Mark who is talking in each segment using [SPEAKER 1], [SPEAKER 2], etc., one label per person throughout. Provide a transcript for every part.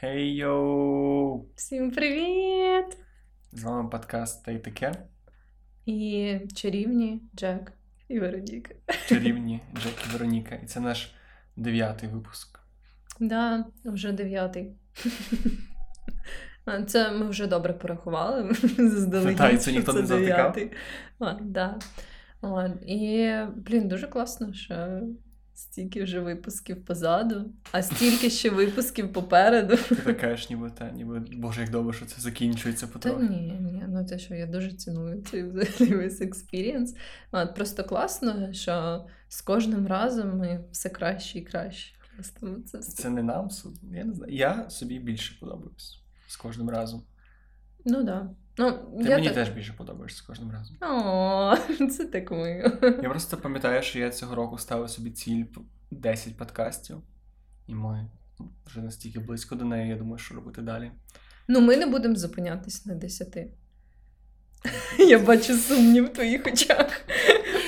[SPEAKER 1] Хей йоу!
[SPEAKER 2] Всім привіт!
[SPEAKER 1] З вами подкаст та й таке.
[SPEAKER 2] І чарівні Джек і Вероніка.
[SPEAKER 1] Чарівні Джек і Вероніка. І це наш дев'ятий випуск.
[SPEAKER 2] Да, вже дев'ятий. Це ми вже добре порахували. Заздалегідь,
[SPEAKER 1] Та, і це ніхто
[SPEAKER 2] це
[SPEAKER 1] не
[SPEAKER 2] дев'ятий. А, да. І, блін, дуже класно, що стільки вже випусків позаду, а стільки ще випусків попереду.
[SPEAKER 1] Ти така ж ніби та, ніби боже, як добре, що це закінчується
[SPEAKER 2] Та ні, ні, ну те, що я дуже ціную цей взагалі весь experience. Просто класно, що з кожним разом ми все краще і краще. Просто це все.
[SPEAKER 1] Це не нам. Я не знаю. Я собі більше подобаюсь з кожним разом.
[SPEAKER 2] Ну да. Ну,
[SPEAKER 1] Ти
[SPEAKER 2] я
[SPEAKER 1] мені
[SPEAKER 2] так...
[SPEAKER 1] теж більше подобаєшся з кожним разом.
[SPEAKER 2] О, це так мило.
[SPEAKER 1] Я просто пам'ятаю, що я цього року ставив собі ціль 10 подкастів, і ми вже настільки близько до неї, я думаю, що робити далі.
[SPEAKER 2] Ну, ми не будемо зупинятись на десяти. Я бачу сумнів в твоїх очах.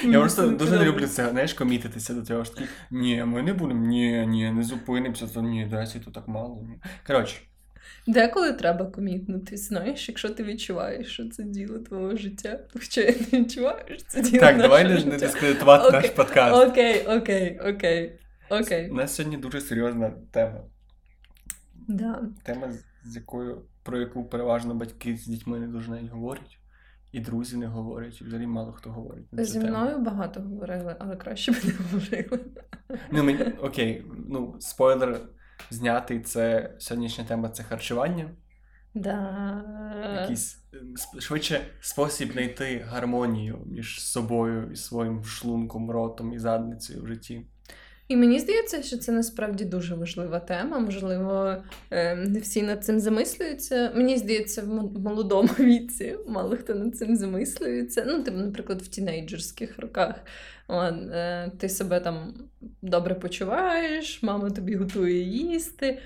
[SPEAKER 1] Я просто дуже не люблю це, знаєш, комітитися до цього. що такі, Ні, ми не будемо, ні, ні, не зупинимося, то ні, 10 то так мало. Коротше,
[SPEAKER 2] Деколи треба комітнутись, знаєш, якщо ти відчуваєш, що це діло твого життя. Хоча я не відчуваю, що це діло
[SPEAKER 1] так, давай не дискредитувати
[SPEAKER 2] Окей,
[SPEAKER 1] наш подкаст.
[SPEAKER 2] Окей, окей, окей. Окей.
[SPEAKER 1] У нас сьогодні дуже серйозна тема.
[SPEAKER 2] Да.
[SPEAKER 1] Тема, з якою, про яку переважно батьки з дітьми не дуже навіть говорять, і друзі не говорять, і взагалі мало хто говорить. на цю
[SPEAKER 2] Зі
[SPEAKER 1] тему.
[SPEAKER 2] мною багато говорили, але краще б не говорили.
[SPEAKER 1] Ну, мені, окей, ну, спойлер знятий, це сьогоднішня тема це харчування.
[SPEAKER 2] Да.
[SPEAKER 1] Якийсь е, швидше спосіб знайти гармонію між собою і своїм шлунком, ротом і задницею в житті.
[SPEAKER 2] І мені здається, що це насправді дуже важлива тема. Можливо, е, не всі над цим замислюються. Мені здається, в молодому віці мало хто над цим замислюється. Ну, типу, наприклад, в тінейджерських роках. Е, ти себе там добре почуваєш, мама тобі готує їсти.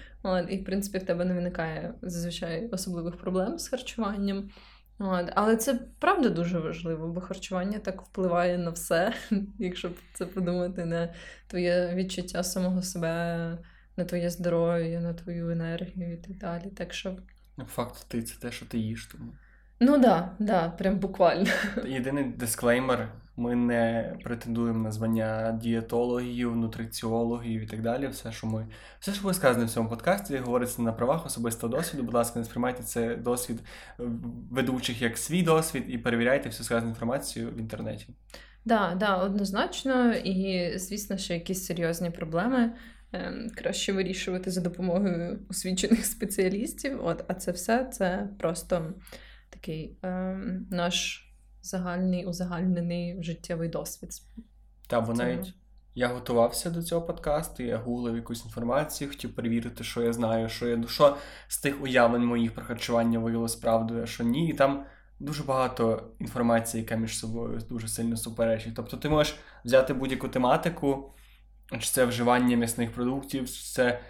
[SPEAKER 2] І, в принципі, в тебе не виникає зазвичай особливих проблем з харчуванням. От, але це правда дуже важливо, бо харчування так впливає на все, якщо це подумати на твоє відчуття самого себе, на твоє здоров'я, на твою енергію і так далі. Так що,
[SPEAKER 1] Ну, Факт ти це те, що ти їш. Тому.
[SPEAKER 2] ну да, да, прям буквально.
[SPEAKER 1] Єдиний дисклеймер: ми не претендуємо на звання дієтологів, нутриціологів і так далі. Все, що ми, все, що буде сказано в цьому подкасті, говориться на правах особистого досвіду. Будь ласка, не сприймайте це досвід е, ведучих як свій досвід і перевіряйте всю сказану інформацію в інтернеті.
[SPEAKER 2] Да, да, однозначно, і звісно, що якісь серйозні проблеми ем, краще вирішувати за допомогою освічених спеціалістів. От, а це все це просто такий ем, наш загальний узагальнений життєвий досвід.
[SPEAKER 1] Та бо навіть я готувався до цього подкасту, я гуглив якусь інформацію, хотів перевірити, що я знаю, що я що з тих уявлень моїх про харчування виявилось правдою, а що ні. І там дуже багато інформації, яка між собою дуже сильно суперечить. Тобто ти можеш взяти будь-яку тематику, чи це вживання м'ясних продуктів, чи це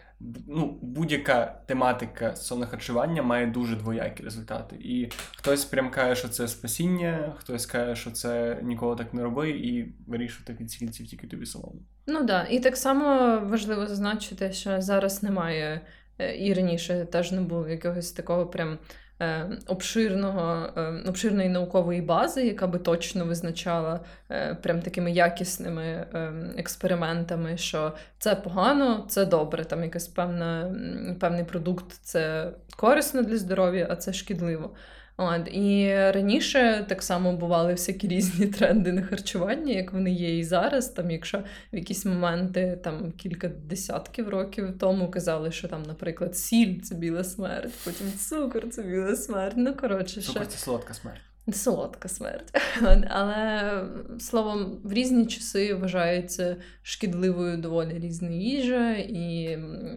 [SPEAKER 1] ну, будь-яка тематика харчування має дуже двоякі результати. І хтось прям каже, що це спасіння, хтось каже, що це ніколи так не роби, і вирішувати від цільців тільки тобі самому.
[SPEAKER 2] Ну так, да. і так само важливо зазначити, що зараз немає, е, і раніше теж не було якогось такого прям обширного, е, обширної наукової бази, яка би точно визначала е, прям такими якісними е, експериментами, що це погано, це добре. Там якась певна, певний продукт це корисно для здоров'я, а це шкідливо. От, і раніше так само бували всякі різні тренди на харчування, як вони є і зараз. Там, якщо в якісь моменти там кілька десятків років тому казали, що там, наприклад, сіль це біла смерть, потім цукор це біла смерть. Ну коротше, ще
[SPEAKER 1] це солодка смерть.
[SPEAKER 2] солодка смерть. Але словом, в різні часи вважається шкідливою доволі різна їжа, і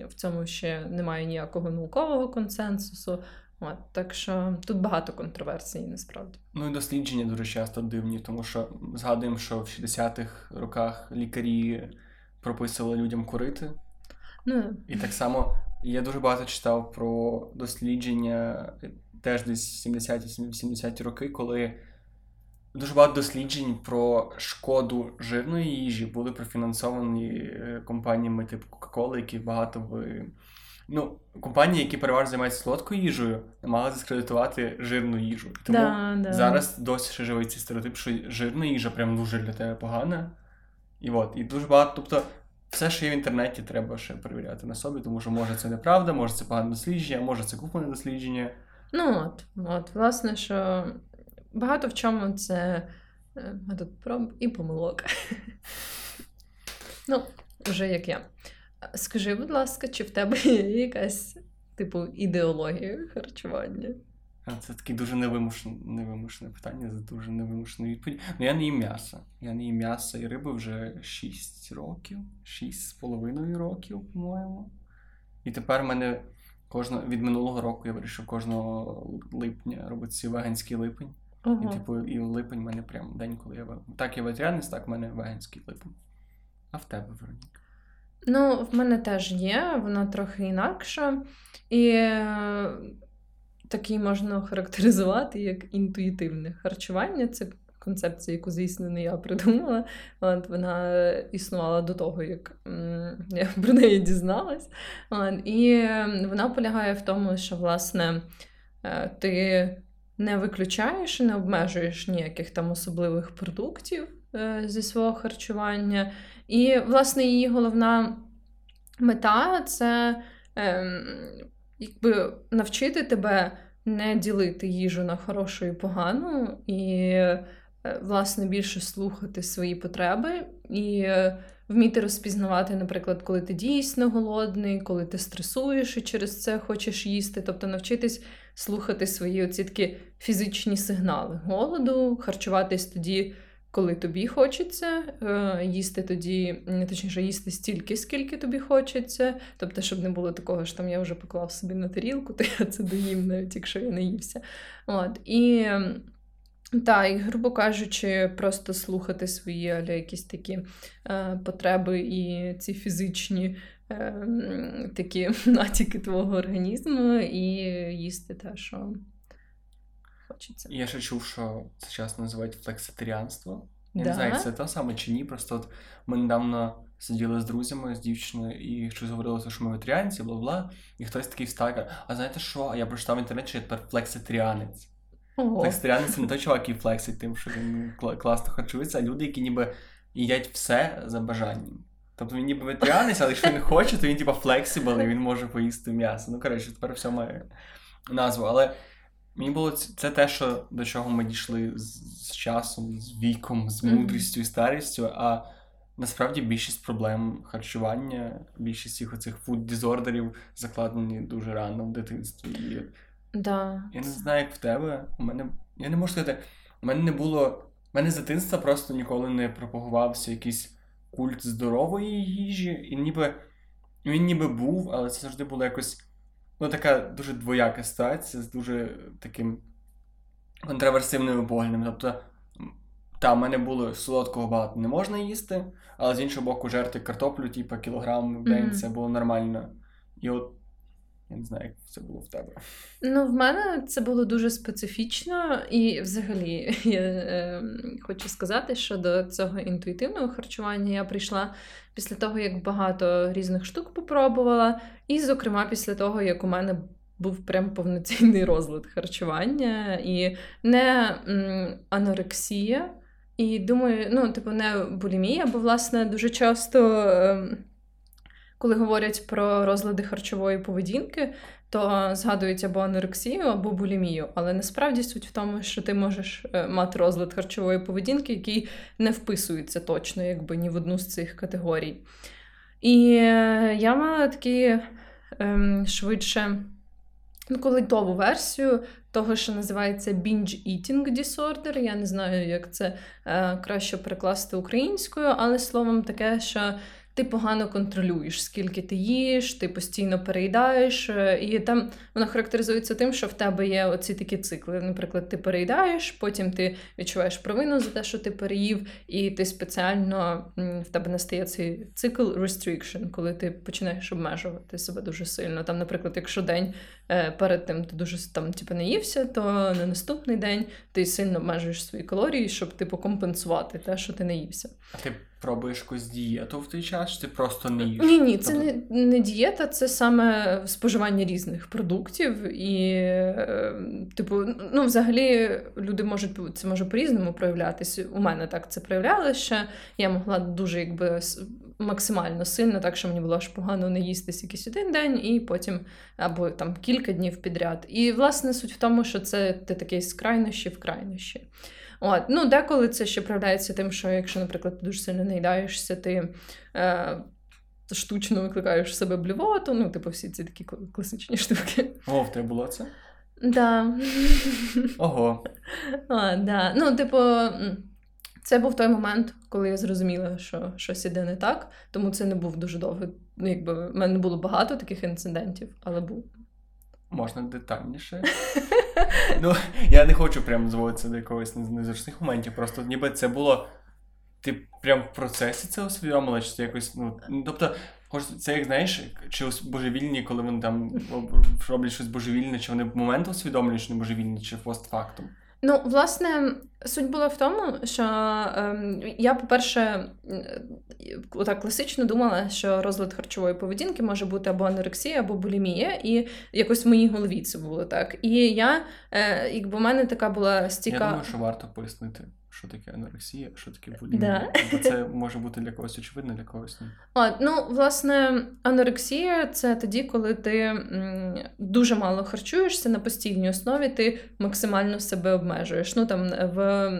[SPEAKER 2] в цьому ще немає ніякого наукового консенсусу. От, так що тут багато контроверсій насправді.
[SPEAKER 1] Ну і дослідження дуже часто дивні, тому що згадуємо, що в 60-х роках лікарі прописували людям курити.
[SPEAKER 2] Ну,
[SPEAKER 1] І так само я дуже багато читав про дослідження теж десь 70-80 роки, коли дуже багато досліджень про шкоду жирної їжі були профінансовані е, компаніями типу Coca-Cola, які багато в ну, компанії, які переважно займаються солодкою їжею, намагалися дискредитувати жирну їжу. Тому
[SPEAKER 2] да, да.
[SPEAKER 1] зараз досі ще живий цей стереотип, що жирна їжа прям дуже для тебе погана. І от, і дуже багато. Тобто, все, що є в інтернеті, треба ще перевіряти на собі, тому що може це неправда, може це погане дослідження, може це куплене дослідження.
[SPEAKER 2] Ну от, от, власне, що багато в чому це е, метод проб і помилок. Ну, вже як я. Скажи, будь ласка, чи в тебе є якась, типу, ідеологія харчування?
[SPEAKER 1] Це таке дуже невимушене, невимушене питання, за дуже невимушену відповідь. Ну, я не їм м'ясо. Я не їм м'ясо і риби вже 6 років, 6 з половиною років, по-моєму. І тепер мене кожного від минулого року я вирішив кожного липня робити цей веганський липень.
[SPEAKER 2] Ого.
[SPEAKER 1] І типу, і липень в мене прям день, коли я так я вегетаріанець, так в мене веганський липень. А в тебе, Вероніка?
[SPEAKER 2] Ну, в мене теж є, вона трохи інакша. І е, такий можна охарактеризувати як інтуїтивне харчування. Це концепція, яку, звісно, не я придумала. От, вона існувала до того, як я про неї дізналась. От, і е, вона полягає в тому, що, власне, е, ти не виключаєш і не обмежуєш ніяких там особливих продуктів зі свого харчування. І, власне, її головна мета це ем, якби навчити тебе не ділити їжу на хорошу і погану, і, е, власне, більше слухати свої потреби і е, вміти розпізнавати, наприклад, коли ти дійсно голодний, коли ти стресуєш і через це хочеш їсти. Тобто навчитись слухати свої оці такі фізичні сигнали голоду, харчуватись тоді коли тобі хочеться, е, їсти тоді, точніше, їсти стільки, скільки тобі хочеться. Тобто, щоб не було такого, що там я вже поклав собі на тарілку, то я це доїм, навіть якщо я не ївся. От. І м, та, і, грубо кажучи, просто слухати свої аля, якісь такі е, потреби і ці фізичні е, такі натяки твого організму, і їсти те, що хочеться.
[SPEAKER 1] Я ще чув, що це часто називають флекситаріанство. Я
[SPEAKER 2] Да?
[SPEAKER 1] не знаю, це те саме чи ні. Просто от ми недавно сиділи з друзями, з дівчиною, і щось говорилося, що ми вегетаріанці, бла-бла. І хтось такий встав, а знаєте що? А я прочитав в інтернеті, що я тепер флекситаріанець.
[SPEAKER 2] Ого.
[SPEAKER 1] Флекситаріанець це не той чувак, який флексить тим, що він класно харчується, а люди, які ніби їдять все за бажанням. Тобто він ніби вегетаріанець, але якщо він хоче, то він типа flexible і він може поїсти м'ясо. Ну, коротше, тепер все має назву. Але мені було це те, що до чого ми дійшли з, з часом, з віком, з мудрістю і старістю. А насправді більшість проблем харчування, більшість всіх оцих food disorder ів закладені дуже рано в дитинстві. І
[SPEAKER 2] Да.
[SPEAKER 1] я не знаю, як в тебе. У мене. Я не можу сказати, у мене не було. У мене з дитинства просто ніколи не пропагувався якийсь культ здорової їжі, і ніби він ніби був, але це завжди було якось. Ну, така дуже двояка ситуація з дуже таким контраверсивними поглядами. Тобто, та, в мене було солодкого багато не можна їсти, але з іншого боку, жерти картоплю, типу, кілограм в день,
[SPEAKER 2] Мгм.
[SPEAKER 1] це було нормально. І от я не знаю, як це було в тебе.
[SPEAKER 2] Ну, в мене це було дуже специфічно, і взагалі я е, хочу сказати, що до цього інтуїтивного харчування я прийшла після того, як багато різних штук попробувала, і, зокрема, після того, як у мене був прям повноцінний розлад харчування, і не м, анорексія. І думаю, ну, типу, не булімія, бо, власне, дуже часто. ем, коли говорять про розлади харчової поведінки, то згадують або анорексію, або булімію. Але насправді суть в тому, що ти можеш е, мати розлад харчової поведінки, який не вписується точно якби ні в одну з цих категорій. І е, я мала такі ем, швидше ну, колитову версію того, що називається binge eating disorder. Я не знаю, як це е, краще перекласти українською, але словом таке, що ти погано контролюєш, скільки ти їш, ти постійно переїдаєш. е, І там воно характеризується тим, що в тебе є оці такі цикли. Наприклад, ти переїдаєш, потім ти відчуваєш провину за те, що ти переїв, і ти спеціально в тебе настає цей цикл restriction, коли ти починаєш обмежувати себе дуже сильно. Там, наприклад, якщо день перед тим ти дуже там типу, наївся, то на наступний день ти сильно обмежуєш свої калорії, щоб типу компенсувати те, що ти наївся.
[SPEAKER 1] А ти пробуєш якусь дієту в той час, чи ти просто не їш?
[SPEAKER 2] Ні, ні, це
[SPEAKER 1] Тобто-
[SPEAKER 2] не, не дієта, це саме споживання різних продуктів. І, е, типу, ну, взагалі, люди можуть це може по-різному проявлятися. У мене так це проявлялося. Я могла дуже якби максимально сильно, так що мені було аж погано не їстись якийсь один день, і потім або там кілька днів підряд. І власне суть в тому, що це ти такий з крайнощі в крайнощі. От, ну, деколи це ще проявляється тим, що якщо, наприклад, ти дуже сильно наїдаєшся, ти е, штучно викликаєш в себе блювоту, ну, типу, всі ці такі класичні штуки.
[SPEAKER 1] О, в тебе було це?
[SPEAKER 2] Да.
[SPEAKER 1] Ого.
[SPEAKER 2] А, да. Ну, типу, це був той момент, коли я зрозуміла, що щось іде не так, тому це не був дуже довго. Ну, якби в мене не було багато таких інцидентів, але був.
[SPEAKER 1] Можна детальніше. ну, я не хочу прям зводитися до якогось нез- незручних моментів. Просто ніби це було. Ти прям в процесі це усвідомила, чи це якось. Ну, ну, тобто, хоч це як знаєш, чи божевільні, коли вони там роблять щось божевільне, чи вони в момент усвідомлюють, що не божевільні, чи постфактум.
[SPEAKER 2] Ну, власне, суть була в тому, що ем, я, по-перше, так отак класично думала, що розлад харчової поведінки може бути або анорексія, або булімія, і якось в моїй голові це було так. І я, е, якби в мене така була стіка.
[SPEAKER 1] Я думаю, що варто пояснити, що таке анорексія, що таке булімія.
[SPEAKER 2] Да.
[SPEAKER 1] Бо це може бути для когось очевидно, для когось ні.
[SPEAKER 2] От, ну, власне, анорексія це тоді, коли ти дуже мало харчуєшся на постійній основі, ти максимально себе обмежуєш. Ну там в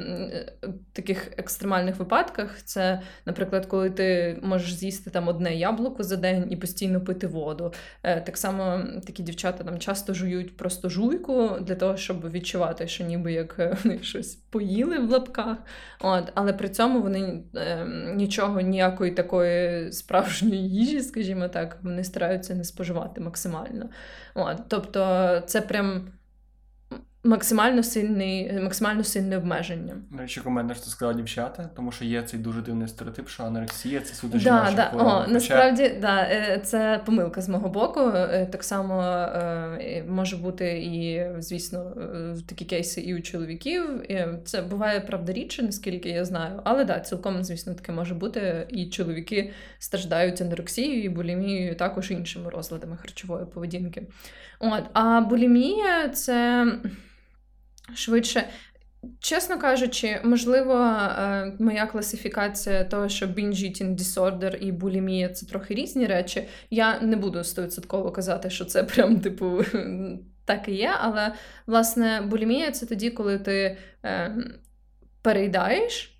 [SPEAKER 2] таких екстремальних випадках це, наприклад, коли ти можеш з'їсти там одне яблуко за день і постійно пити воду. Е, Так само такі дівчата там часто жують просто жуйку для того, щоб відчувати, що ніби як е, вони щось поїли в лапках. От, але при цьому вони е, нічого, ніякої такої справжньої їжі, скажімо так, вони стараються не споживати максимально. От, тобто це прям максимально сильний, максимально сильне обмеження.
[SPEAKER 1] До речі, коментар, що сказала дівчата, тому що є цей дуже дивний стереотип, що анорексія це суто
[SPEAKER 2] Да,
[SPEAKER 1] жіноча
[SPEAKER 2] да. О,
[SPEAKER 1] Хоча
[SPEAKER 2] насправді да, е, це помилка з мого боку. Е, Так само е, може бути і, звісно, в такі кейси і у чоловіків. Це буває правда рідше, наскільки я знаю. Але да, цілком, звісно, таке може бути. І чоловіки страждають анорексією і булімією, також іншими розладами харчової поведінки. От, а булімія це швидше. Чесно кажучи, можливо, е, моя класифікація того, що binge eating disorder і булімія це трохи різні речі. Я не буду стовідсотково казати, що це прям типу так і є. Але власне булімія це тоді, коли ти е, переїдаєш.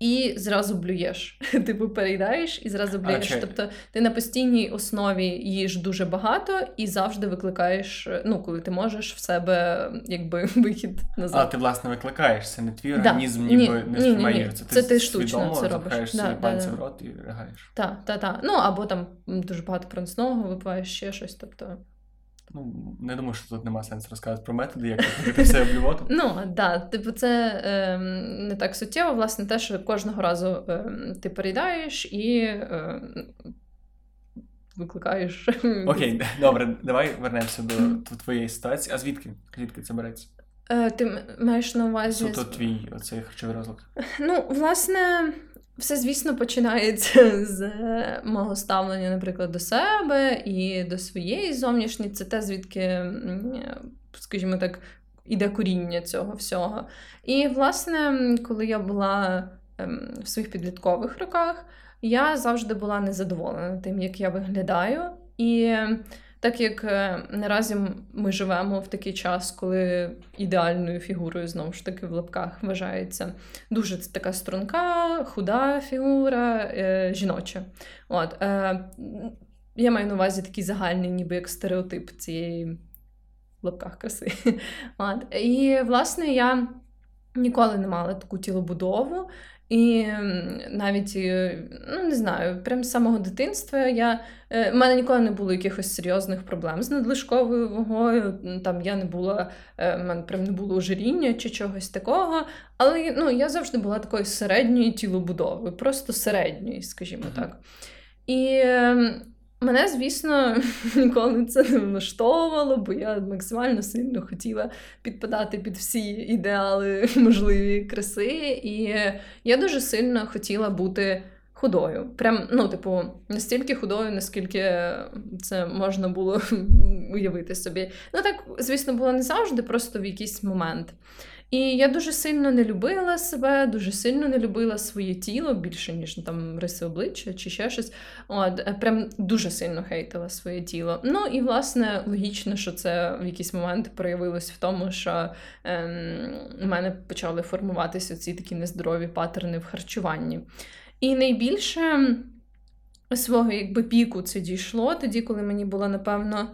[SPEAKER 2] І зразу блюєш. Типу переїдаєш і зразу блюєш.
[SPEAKER 1] чи-
[SPEAKER 2] Тобто ти на постійній основі їж дуже багато і завжди викликаєш, ну коли ти можеш в себе якби вихід назад.
[SPEAKER 1] А ти власне викликаєш, це не твій
[SPEAKER 2] Да.
[SPEAKER 1] організм,
[SPEAKER 2] Ні,
[SPEAKER 1] ніби не сприймає. Це,
[SPEAKER 2] Це
[SPEAKER 1] ти
[SPEAKER 2] штучно
[SPEAKER 1] свідомо
[SPEAKER 2] це робиш. Да,
[SPEAKER 1] собі
[SPEAKER 2] да,
[SPEAKER 1] пальці
[SPEAKER 2] да.
[SPEAKER 1] в рот і ригаєш.
[SPEAKER 2] Так, так, так. Ну або там дуже багато проносного випиваєш ще щось. Тобто,
[SPEAKER 1] Ну, не думаю, що тут нема сенсу розказувати про методи, як робити все облювоту.
[SPEAKER 2] ну да, типу, це ем, не так суттєво, власне, те, що кожного разу ем, ти переїдаєш і ем, викликаєш.
[SPEAKER 1] Окей, добре, давай вернемося до тв- твоєї ситуації. А звідки? Звідки це береться?
[SPEAKER 2] Е, Ти маєш на увазі.
[SPEAKER 1] Суто твій оцей харчовий розлад.
[SPEAKER 2] Ну, власне, все, звісно, починається з е, мого ставлення, наприклад, до себе і до своєї зовнішньої. Це те, звідки, скажімо так, іде коріння цього всього. І, власне, коли я була ем, в своїх підліткових роках, я завжди була незадоволена тим, як я виглядаю. І так як е, наразі ми живемо в такий час, коли ідеальною фігурою знову ж таки в лапках вважається дуже така струнка, худа фігура, е, жіноча. От, е, я маю на увазі такий загальний, ніби як стереотип цієї в лапках краси. От. І, власне, я ніколи не мала таку тілобудову. І навіть, е, ну не знаю, прям з самого дитинства я е, в мене ніколи не було якихось серйозних проблем з надлишковою вагою. Там я не була, е, в мене прям не було ожиріння чи чогось такого. Але ну, я завжди була такою середньої тілобудови, просто середньої, скажімо так. І Мене, звісно, ніколи це не влаштовувало, бо я максимально сильно хотіла підпадати під всі ідеали можливі краси. І я дуже сильно хотіла бути худою. Прям, ну, типу, настільки худою, наскільки це можна було уявити собі. Ну, так, звісно, було не завжди, просто в якийсь момент. І я дуже сильно не любила себе, дуже сильно не любила своє тіло більше, ніж ну, там риси обличчя чи ще щось. От, е, Прям дуже сильно хейтила своє тіло. Ну і власне логічно, що це в якийсь момент проявилось в тому, що ем, у мене почали формуватися ці такі нездорові паттерни в харчуванні. І найбільше свого якби піку це дійшло тоді, коли мені було, напевно.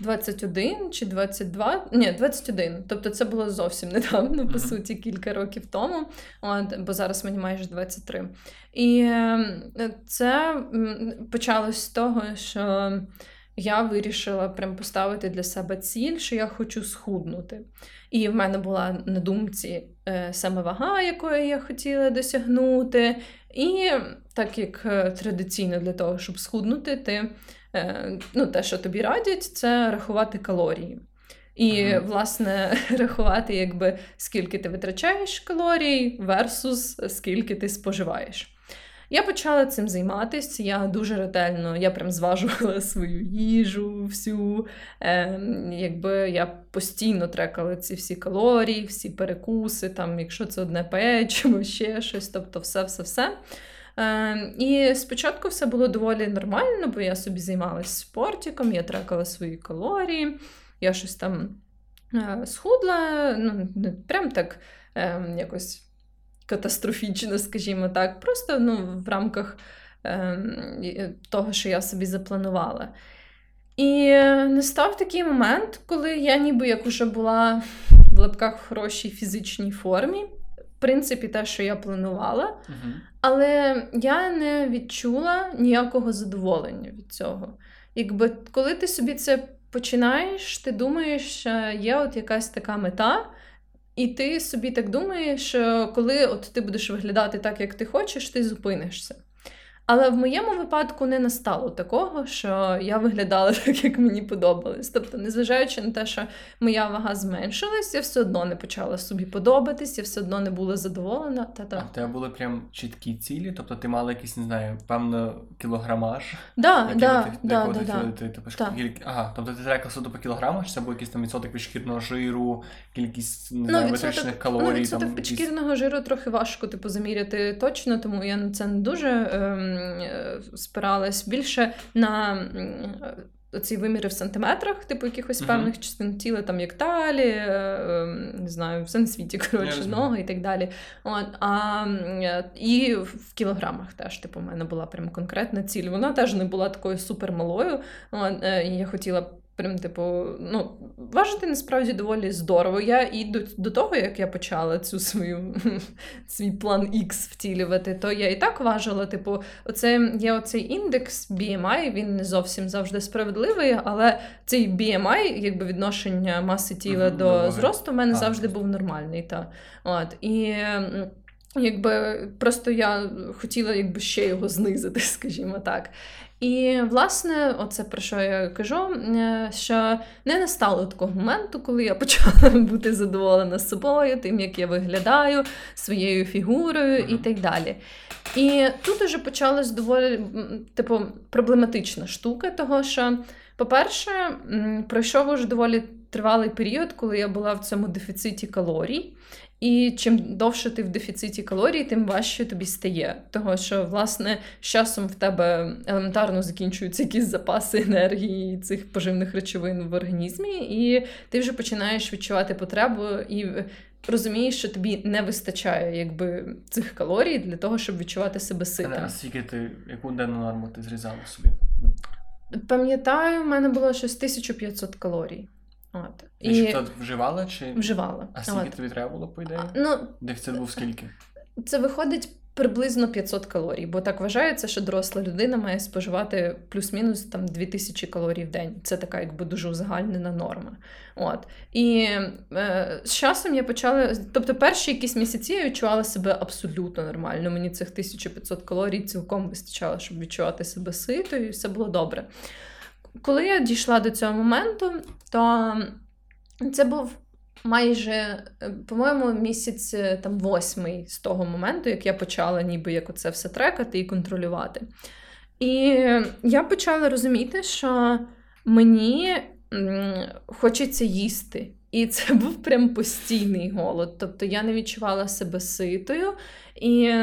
[SPEAKER 2] 21 чи 22, ні, 21. Тобто це було зовсім недавно, по суті, кілька років тому, от, бо зараз мені майже 23. І ем, це почалось з того, що я вирішила прям поставити для себе ціль, що я хочу схуднути. І в мене була на думці е, саме вага, якої я хотіла досягнути. І так як е, традиційно для того, щоб схуднути, ти Е, ну, те, що тобі радять, це рахувати калорії. І, ага. власне, рахувати, якби скільки ти витрачаєш калорій versus скільки ти споживаєш. Я почала цим займатися. Я дуже ретельно, я прям зважувала свою їжу, всю. Е, якби Я постійно трекала ці всі калорії, всі перекуси, там, якщо це одне печиво, ще щось, тобто все-все-все. Е, І спочатку все було доволі нормально, бо я собі займалася спортиком, я трекала свої калорії, я щось там е, схудла, ну, не прям так е, якось катастрофічно, скажімо так, просто ну, в рамках е, того, що я собі запланувала. І настав такий момент, коли я ніби як уже була в лапках в хорошій фізичній формі принципі, те, що я планувала, uh але я не відчула ніякого задоволення від цього. Якби коли ти собі це починаєш, ти думаєш, що є от якась така мета. І ти собі так думаєш, що коли от ти будеш виглядати так, як ти хочеш, ти зупинишся. Але в моєму випадку не настало такого, що я виглядала так, як мені подобалось. Тобто, незважаючи на те, що моя вага зменшилась, я все одно не почала собі подобатись, я все одно не була задоволена. Та-та.
[SPEAKER 1] А в тебе були прям чіткі цілі? Тобто ти мала якийсь, не знаю, певно, кілограмаж?
[SPEAKER 2] Да, да, ти, да, да, да.
[SPEAKER 1] Ти, типу, кіль... Ага, тобто ти трекала суду по кілограмах, чи це був якийсь там відсоток підшкірного жиру, кількість не ну, знаю, витрачених калорій? Ну,
[SPEAKER 2] відсоток підшкірного жиру трохи важко типу, заміряти точно, тому я на це не дуже. Ем... Е, спиралась більше на ці виміри в сантиметрах, типу якихось uh-huh. певних частин тіла, там як талі, е, ем, не знаю, все на світі, коротше, ноги і так далі. От, а, І в кілограмах теж, типу, у мене була прям конкретна ціль. Вона теж не була такою супермалою. От, е, Я хотіла Прям, типу, ну, важити насправді доволі здорово. Я і до, до того, як я почала цю свою свій план X втілювати, то я і так важила. Типу, оце є оцей індекс BMI, він не зовсім завжди справедливий, але цей BMI, якби відношення маси тіла mm-hmm, до давай. зросту, в мене а. завжди був нормальний. Та. От, І якби просто я хотіла якби ще його знизити, скажімо так. І, власне, оце про що я кажу, е, що не настало такого моменту, коли я почала бути задоволена собою, тим, як я виглядаю, своєю фігурою і так далі. І тут уже почалась доволі типу, проблематична штука, того що, по-перше, пройшов уже доволі тривалий період, коли я була в цьому дефіциті калорій. І чим довше ти в дефіциті калорій, тим важче тобі стає. Того що, власне, з часом в тебе елементарно закінчуються якісь запаси енергії цих поживних речовин в організмі, і ти вже починаєш відчувати потребу і розумієш, що тобі не вистачає якби цих калорій для того, щоб відчувати себе ситим.
[SPEAKER 1] А скільки ти яку денну норму ти зрізала собі?
[SPEAKER 2] Пам'ятаю, в мене було щось 1500 калорій.
[SPEAKER 1] От. І, і... що вживала? чи?
[SPEAKER 2] Вживала.
[SPEAKER 1] А скільки От. тобі треба було, по ідеї?
[SPEAKER 2] Ну,
[SPEAKER 1] Дефіцит був скільки?
[SPEAKER 2] Це виходить приблизно 500 калорій, бо так вважається, що доросла людина має споживати плюс-мінус там 2000 калорій в день. Це така якби дуже узагальнена норма. От. І е, з часом я почала. Тобто, перші якісь місяці я відчувала себе абсолютно нормально. Мені цих 1500 калорій цілком вистачало, щоб відчувати себе ситою, і все було добре. Коли я дійшла до цього моменту, то це був майже, е, по-моєму, місяць е, там восьмий з того моменту, як я почала ніби як оце все трекати і контролювати. І я почала розуміти, що мені хочеться їсти. І це був прям постійний голод. Тобто я не відчувала себе ситою, і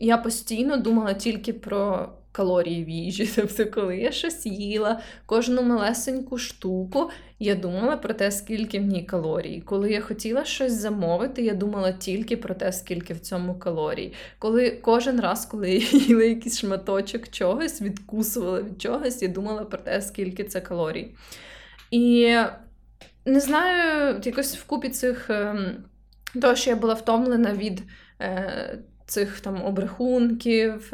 [SPEAKER 2] я постійно думала тільки про калорії в їжі. Тобто, коли я щось їла, кожну малесеньку штуку, я думала про те, скільки в ній калорій. Коли я хотіла щось замовити, я думала тільки про те, скільки в цьому калорій. Коли Кожен раз, коли я їла якийсь шматочок чогось, відкусувала від чогось, я думала про те, скільки це калорій. І не знаю, якось вкупі цих ем, того, що я була втомлена від е, цих там обрахунків.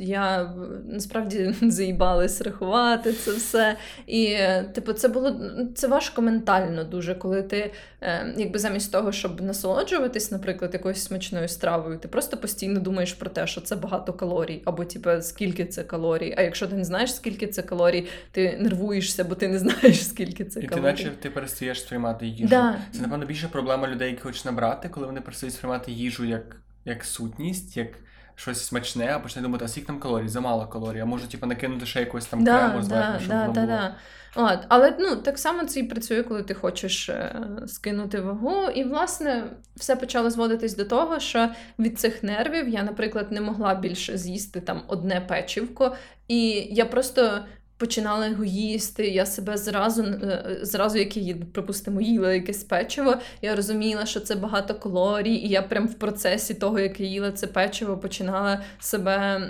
[SPEAKER 2] Е, я насправді заїбалась рахувати це все. І, типу, це було це важко ментально дуже, коли ти, е, якби замість того, щоб насолоджуватись, наприклад, якоюсь смачною стравою, ти просто постійно думаєш про те, що це багато калорій, або типу, скільки це калорій. А якщо ти не знаєш, скільки це калорій, ти нервуєшся, бо ти не знаєш, скільки це
[SPEAKER 1] і
[SPEAKER 2] калорій.
[SPEAKER 1] І ти наче ти перестаєш сприймати їжу.
[SPEAKER 2] Да.
[SPEAKER 1] Це, напевно, більше проблема людей, які хочуть набрати, коли вони перестають сприймати їжу як, як сутність. як щось смачне, а почне думати, а скільки там калорій, замало калорій, а може типу, накинути ще якось там
[SPEAKER 2] да,
[SPEAKER 1] крему зверху,
[SPEAKER 2] да,
[SPEAKER 1] щоб
[SPEAKER 2] да,
[SPEAKER 1] воно
[SPEAKER 2] да,
[SPEAKER 1] було.
[SPEAKER 2] Да. От, Але ну, так само це і працює, коли ти хочеш е, скинути вагу. І, власне, все почало зводитись до того, що від цих нервів я, наприклад, не могла більше з'їсти там одне печівко, і я просто починала його їсти. Я себе зразу, е, зразу як я, припустимо, їла якесь печиво. Я розуміла, що це багато калорій, і я прям в процесі того, як я їла це печиво, починала себе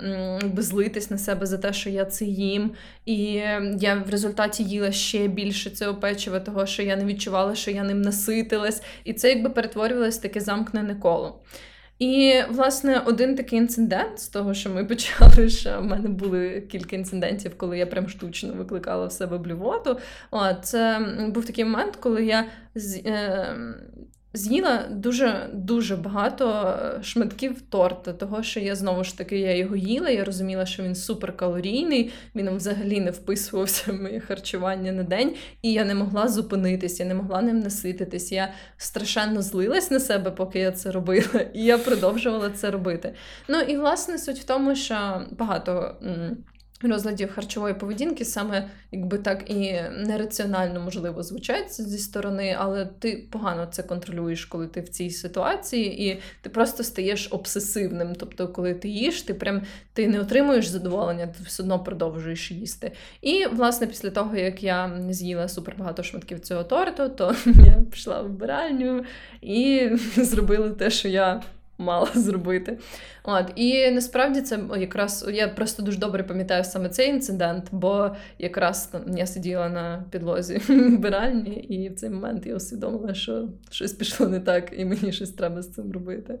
[SPEAKER 2] безлитись на себе за те, що я це їм. І я в результаті їла ще більше цього печива, того що я не відчувала, що я ним наситилась. І це якби перетворювалось таке замкнене коло. І, власне, один такий інцидент з того, що ми почали, що в мене були кілька інцидентів, коли я прям штучно викликала в себе блювоту. О, це був такий момент, коли я е, з'їла дуже дуже багато е, шматків торта, того що я знову ж таки я його їла. Я розуміла, що він суперкалорійний, він взагалі не вписувався в моє харчування на день, і я не могла зупинитись, я не могла ним насититись. Я страшенно злилась на себе, поки я це робила, і я продовжувала це робити. Ну і власне суть в тому, що багато розладів харчової поведінки саме якби так і нераціонально можливо звучать зі сторони, але ти погано це контролюєш, коли ти в цій ситуації, і ти просто стаєш обсесивним. Тобто, коли ти їш, ти прям ти не отримуєш задоволення, ти все одно продовжуєш їсти. І власне після того, як я з'їла супербагато шматків цього торту, то я пішла в вбиральню і зробила те, що я мала зробити. От, І насправді це якраз я просто дуже добре пам'ятаю саме цей інцидент, бо якраз там я сиділа на підлозі вбиральні, і в цей момент я усвідомила, що щось пішло не так, і мені щось треба з цим робити.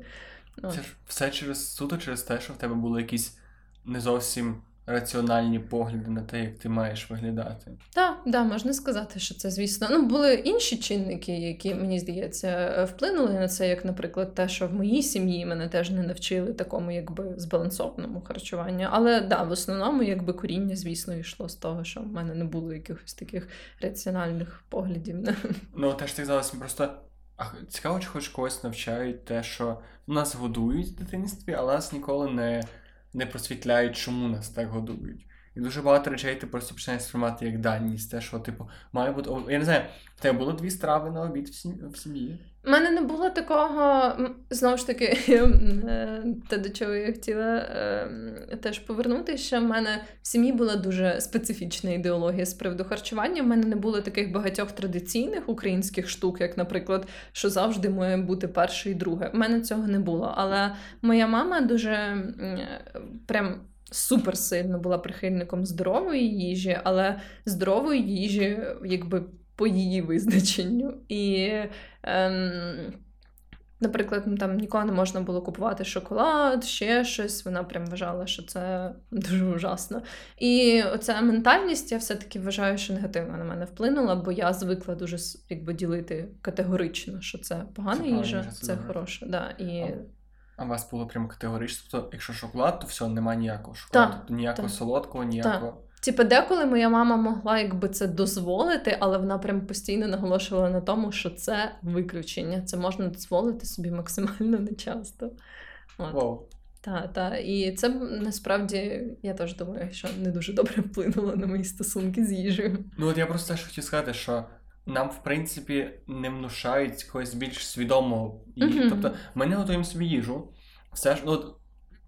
[SPEAKER 1] От. Це ж все через суто через те, що в тебе були якісь не зовсім раціональні погляди на те, як ти маєш виглядати.
[SPEAKER 2] Так, да, можна сказати, що це, звісно. Ну, були інші чинники, які, мені здається, вплинули на це, як, наприклад, те, що в моїй сім'ї мене теж не навчили такому, якби збалансованому харчуванню. Але да, в основному, якби коріння, звісно, йшло з того, що в мене не було якихось таких раціональних поглядів.
[SPEAKER 1] Ну, теж ти зараз просто. А цікаво, чи хоч когось навчають те, що нас годують в дитинстві, але нас ніколи не не просвітляють, чому нас так годують. І дуже багато речей ти просто починаєш сприймати як даність. Те, що, типу, має бути. Я не знаю, в тебе було дві страви на обід в сім'ї?
[SPEAKER 2] У мене не було такого, знову ж таки, е, те, до чого я хотіла е, теж повернутися, в мене в сім'ї була дуже специфічна ідеологія з приводу харчування. У мене не було таких багатьох традиційних українських штук, як, наприклад, що завжди має бути перше і друге. У мене цього не було. Але моя мама дуже прям. Супер сильно була прихильником здорової їжі, але здорової їжі, якби по її визначенню. І ем, Наприклад, ну, там ніколи не можна було купувати шоколад, ще щось. Вона прям вважала, що це дуже ужасно. І оця ментальність, я все-таки вважаю, що негативно на мене вплинула, бо я звикла дуже якби ділити категорично, що це погана
[SPEAKER 1] Це
[SPEAKER 2] їжа,
[SPEAKER 1] це
[SPEAKER 2] це хороша. Да, і...
[SPEAKER 1] А, у вас було прямо категорично. Тобто, якщо шоколад, то все, немає ніякого шоколаду. Тобто ніякого
[SPEAKER 2] так.
[SPEAKER 1] солодкого, ніякого.
[SPEAKER 2] Типа, деколи моя мама могла якби це дозволити, але вона прям постійно наголошувала на тому, що це виключення. Це можна дозволити собі максимально нечасто.
[SPEAKER 1] Вау.
[SPEAKER 2] Та, та. І це насправді я теж думаю, що не дуже добре вплинуло на мої стосунки з їжею.
[SPEAKER 1] Ну от я просто теж хотів сказати, що нам, в принципі, не внушають якогось більш свідомого
[SPEAKER 2] Mm-hmm.
[SPEAKER 1] Тобто, ми не готуємо собі їжу, все ну, от,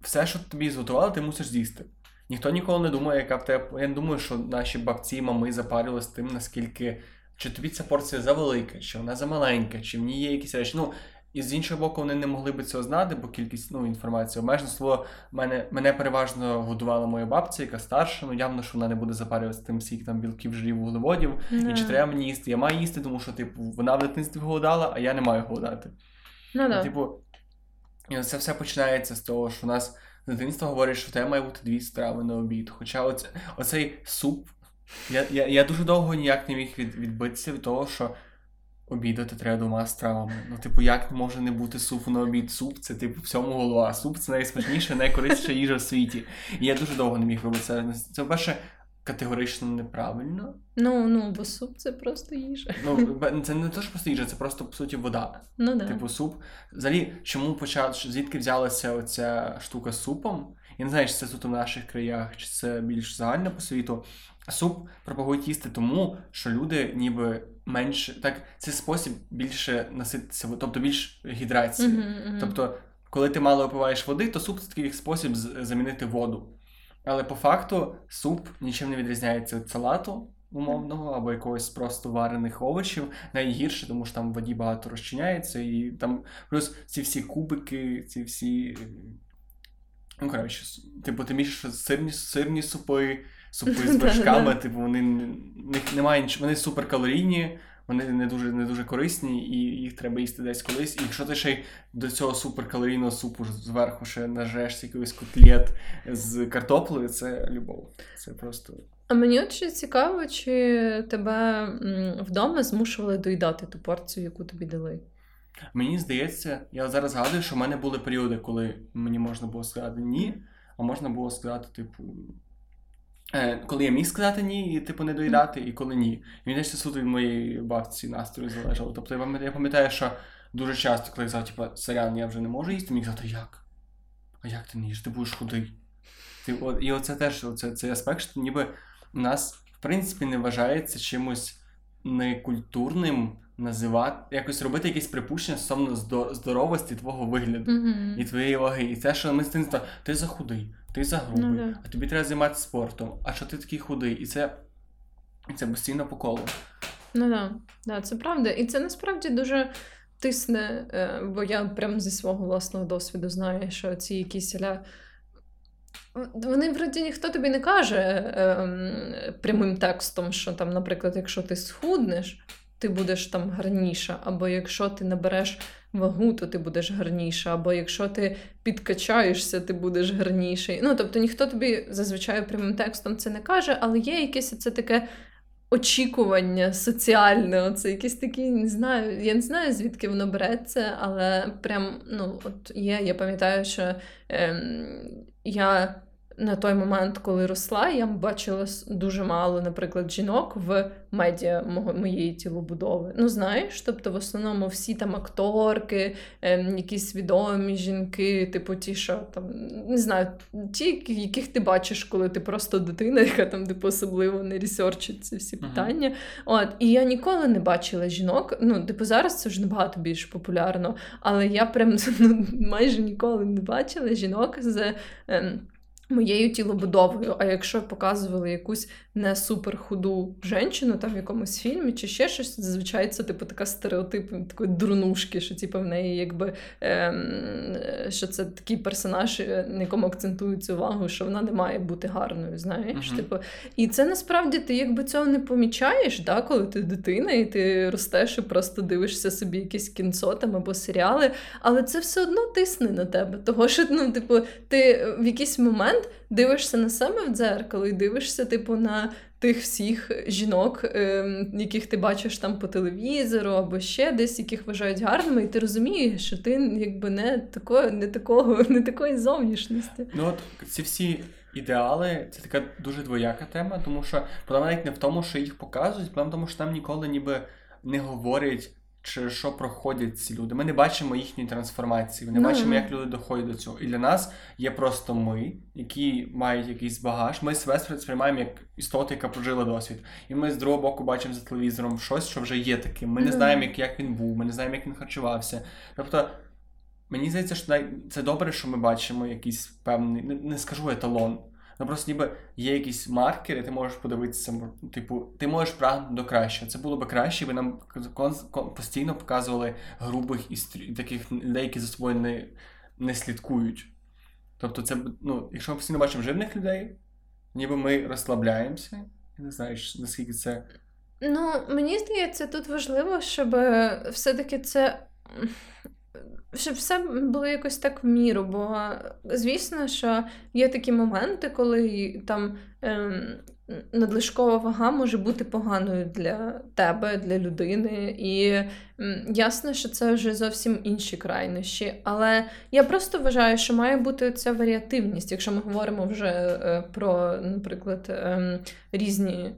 [SPEAKER 1] все, що тобі зготували, ти мусиш з'їсти. Ніхто ніколи не думає, яка в тебе. Я не думаю, що наші бабці, мами запарювали з тим, наскільки чи тобі ця порція завелика, чи вона замаленька, чи в ній є якісь речі. Ну, і з іншого боку, вони не могли би цього знати, бо кількість ну, інформації обмежена. Слово, мене, мене переважно годувала моя бабця, яка старша. Ну явно, що вона не буде запарюватися тим, скільки там білків, жирів, вуглеводів. І чи треба мені їсти? Я маю їсти, тому що, типу, вона в дитинстві голодала, а я не маю голодати.
[SPEAKER 2] Ну,
[SPEAKER 1] І,
[SPEAKER 2] да.
[SPEAKER 1] типу, і це все починається з того, що у нас з дитинства говорять, що в тебе має бути дві страви на обід. Хоча оце, оцей суп, я, я, я дуже довго ніяк не міг від, відбитися від того, що обідати треба двома стравами. Ну, типу, як може не бути супу на обід? Суп це, типу, всьому голова. Суп це найсмачніша, найкорисніша їжа в світі. І я дуже довго не міг вибитися. Це, перше, категорично неправильно.
[SPEAKER 2] Ну, ну, бо суп це просто їжа.
[SPEAKER 1] Ну, це не те, що просто їжа, це просто, по суті, вода.
[SPEAKER 2] Ну да.
[SPEAKER 1] Типу суп. Взагалі, чому почав, звідки взялася оця штука з супом? Я не знаю, чи це тут у наших краях, чи це більш загально по світу. Суп пропагують їсти тому, що люди ніби менше. Так, це спосіб більше насититися, тобто більш гідрації.
[SPEAKER 2] Мгм, мгм.
[SPEAKER 1] Тобто, коли ти мало випиваєш води, то суп це такий спосіб замінити воду. Але по факту суп нічим не відрізняється від салату умовного або якогось просто варених овочів. Найгірше, тому що там в воді багато розчиняється, і там плюс ці всі кубики, ці всі. Ну, коротше, типу, ти між сирні, сирні супи, супи з вершками, типу, вони них немає вони суперкалорійні, вони не дуже, не дуже корисні, і їх треба їсти десь колись. І якщо ти ще й до цього суперкалорійного супу зверху ще нажеш якийсь котлет з картоплею, це любов. Це просто.
[SPEAKER 2] А мені от ще цікаво, чи тебе вдома змушували доїдати ту порцію, яку тобі дали.
[SPEAKER 1] Мені здається, я зараз згадую, що в мене були періоди, коли мені можна було сказати ні, а можна було сказати, типу. Е, коли я міг сказати ні, і типу не доїдати, і коли ні. І мені це суто від моєї бабці настрою залежало. Тобто я пам'ятаю, що дуже часто, коли я казав, типу, сорян, я вже не можу їсти, мені казали, як? А як ти не їш? Ти будеш худий. Ти, от, і оце теж оце, цей аспект, що ніби у нас, в принципі, не вважається чимось некультурним називати, якось робити якісь припущення стосовно здоровості твого вигляду
[SPEAKER 2] Мгм.
[SPEAKER 1] і твоєї ваги. І це, що ми з ти захудий, ти загрубий,
[SPEAKER 2] Ну, да.
[SPEAKER 1] а тобі треба займатися спортом, а що ти такий худий? І це, і це постійно по колу.
[SPEAKER 2] Ну да, да, це правда. І це насправді дуже тисне, е, бо я прям зі свого власного досвіду знаю, що ці якісь ля. Вони вроді ніхто тобі не каже ем, прямим текстом, що там, наприклад, якщо ти схуднеш, ти будеш там гарніша, або якщо ти набереш вагу, то ти будеш гарніша, або якщо ти підкачаєшся, ти будеш гарніший. Ну, тобто ніхто тобі зазвичай прямим текстом це не каже, але є якесь це таке очікування соціальне, оце якісь такі, не знаю, я не знаю, звідки воно береться, але прям, ну, от є, я пам'ятаю, що ем, я на той момент, коли росла, я бачила дуже мало, наприклад, жінок в медіа моєї тілобудови. Ну, знаєш, тобто в основному всі там акторки, ем, якісь відомі жінки, типу ті, що там, не знаю, ті, яких ти бачиш, коли ти просто дитина, яка там типу, особливо не ресерчить ці всі питання. От, і я ніколи не бачила жінок. Ну, типу, зараз це вже набагато більш популярно, але я прям ну, майже ніколи не бачила жінок з. Ем, моєю тілобудовою. А якщо показували якусь не супер худу жінку там в якомусь фільмі чи ще щось, зазвичай це типу така стереотип такої дурнушки, що типу, в неї якби ем, що це такий персонаж, на якому акцентується увагу, що вона не має бути гарною. знаєш. Uh-huh. Типу, І це насправді ти якби цього не помічаєш, да, коли ти дитина, і ти ростеш і просто дивишся собі якісь кінцо там або серіали, але це все одно тисне на тебе. Того що ну, типу, ти в якийсь момент момент дивишся на себе в дзеркало і дивишся, типу, на тих всіх жінок, е, яких ти бачиш там по телевізору, або ще десь, яких вважають гарними, і ти розумієш, що ти якби не такого, не такого, не такої зовнішності.
[SPEAKER 1] Ну от ці всі. Ідеали це така дуже двояка тема, тому що проблема навіть не в тому, що їх показують, проблема в тому, що там ніколи ніби не говорять чи що проходять ці люди. Ми не бачимо їхньої трансформації, ми не no. бачимо, як люди доходять до цього. І для нас є просто ми, які мають якийсь багаж. Ми себе сприймаємо як істоту, яка прожила досвід. І ми з другого боку бачимо за телевізором щось, що вже є таким. Ми не знаємо, як, як він був, ми не знаємо, як він харчувався. Тобто. Мені здається, що це добре, що ми бачимо якийсь певний, не, не скажу еталон, Ну просто ніби є якісь маркери, ти можеш подивитися, типу, ти можеш прагнути до кращого. Це було би краще, якби нам постійно показували грубих і таких людей, які за собою не не слідкують. Тобто, це ну, якщо ми постійно бачимо жирних людей, ніби ми розслабляємося. Я не знаю, наскільки це.
[SPEAKER 2] Ну, мені здається, тут важливо, щоб все-таки це щоб все було якось так в міру, бо звісно, що є такі моменти, коли там ем, надлишкова вага може бути поганою для тебе, для людини. І ясно, що це вже зовсім інші крайнощі. Але я просто вважаю, що має бути ця варіативність, якщо ми говоримо вже е, про, наприклад, ем, різні е,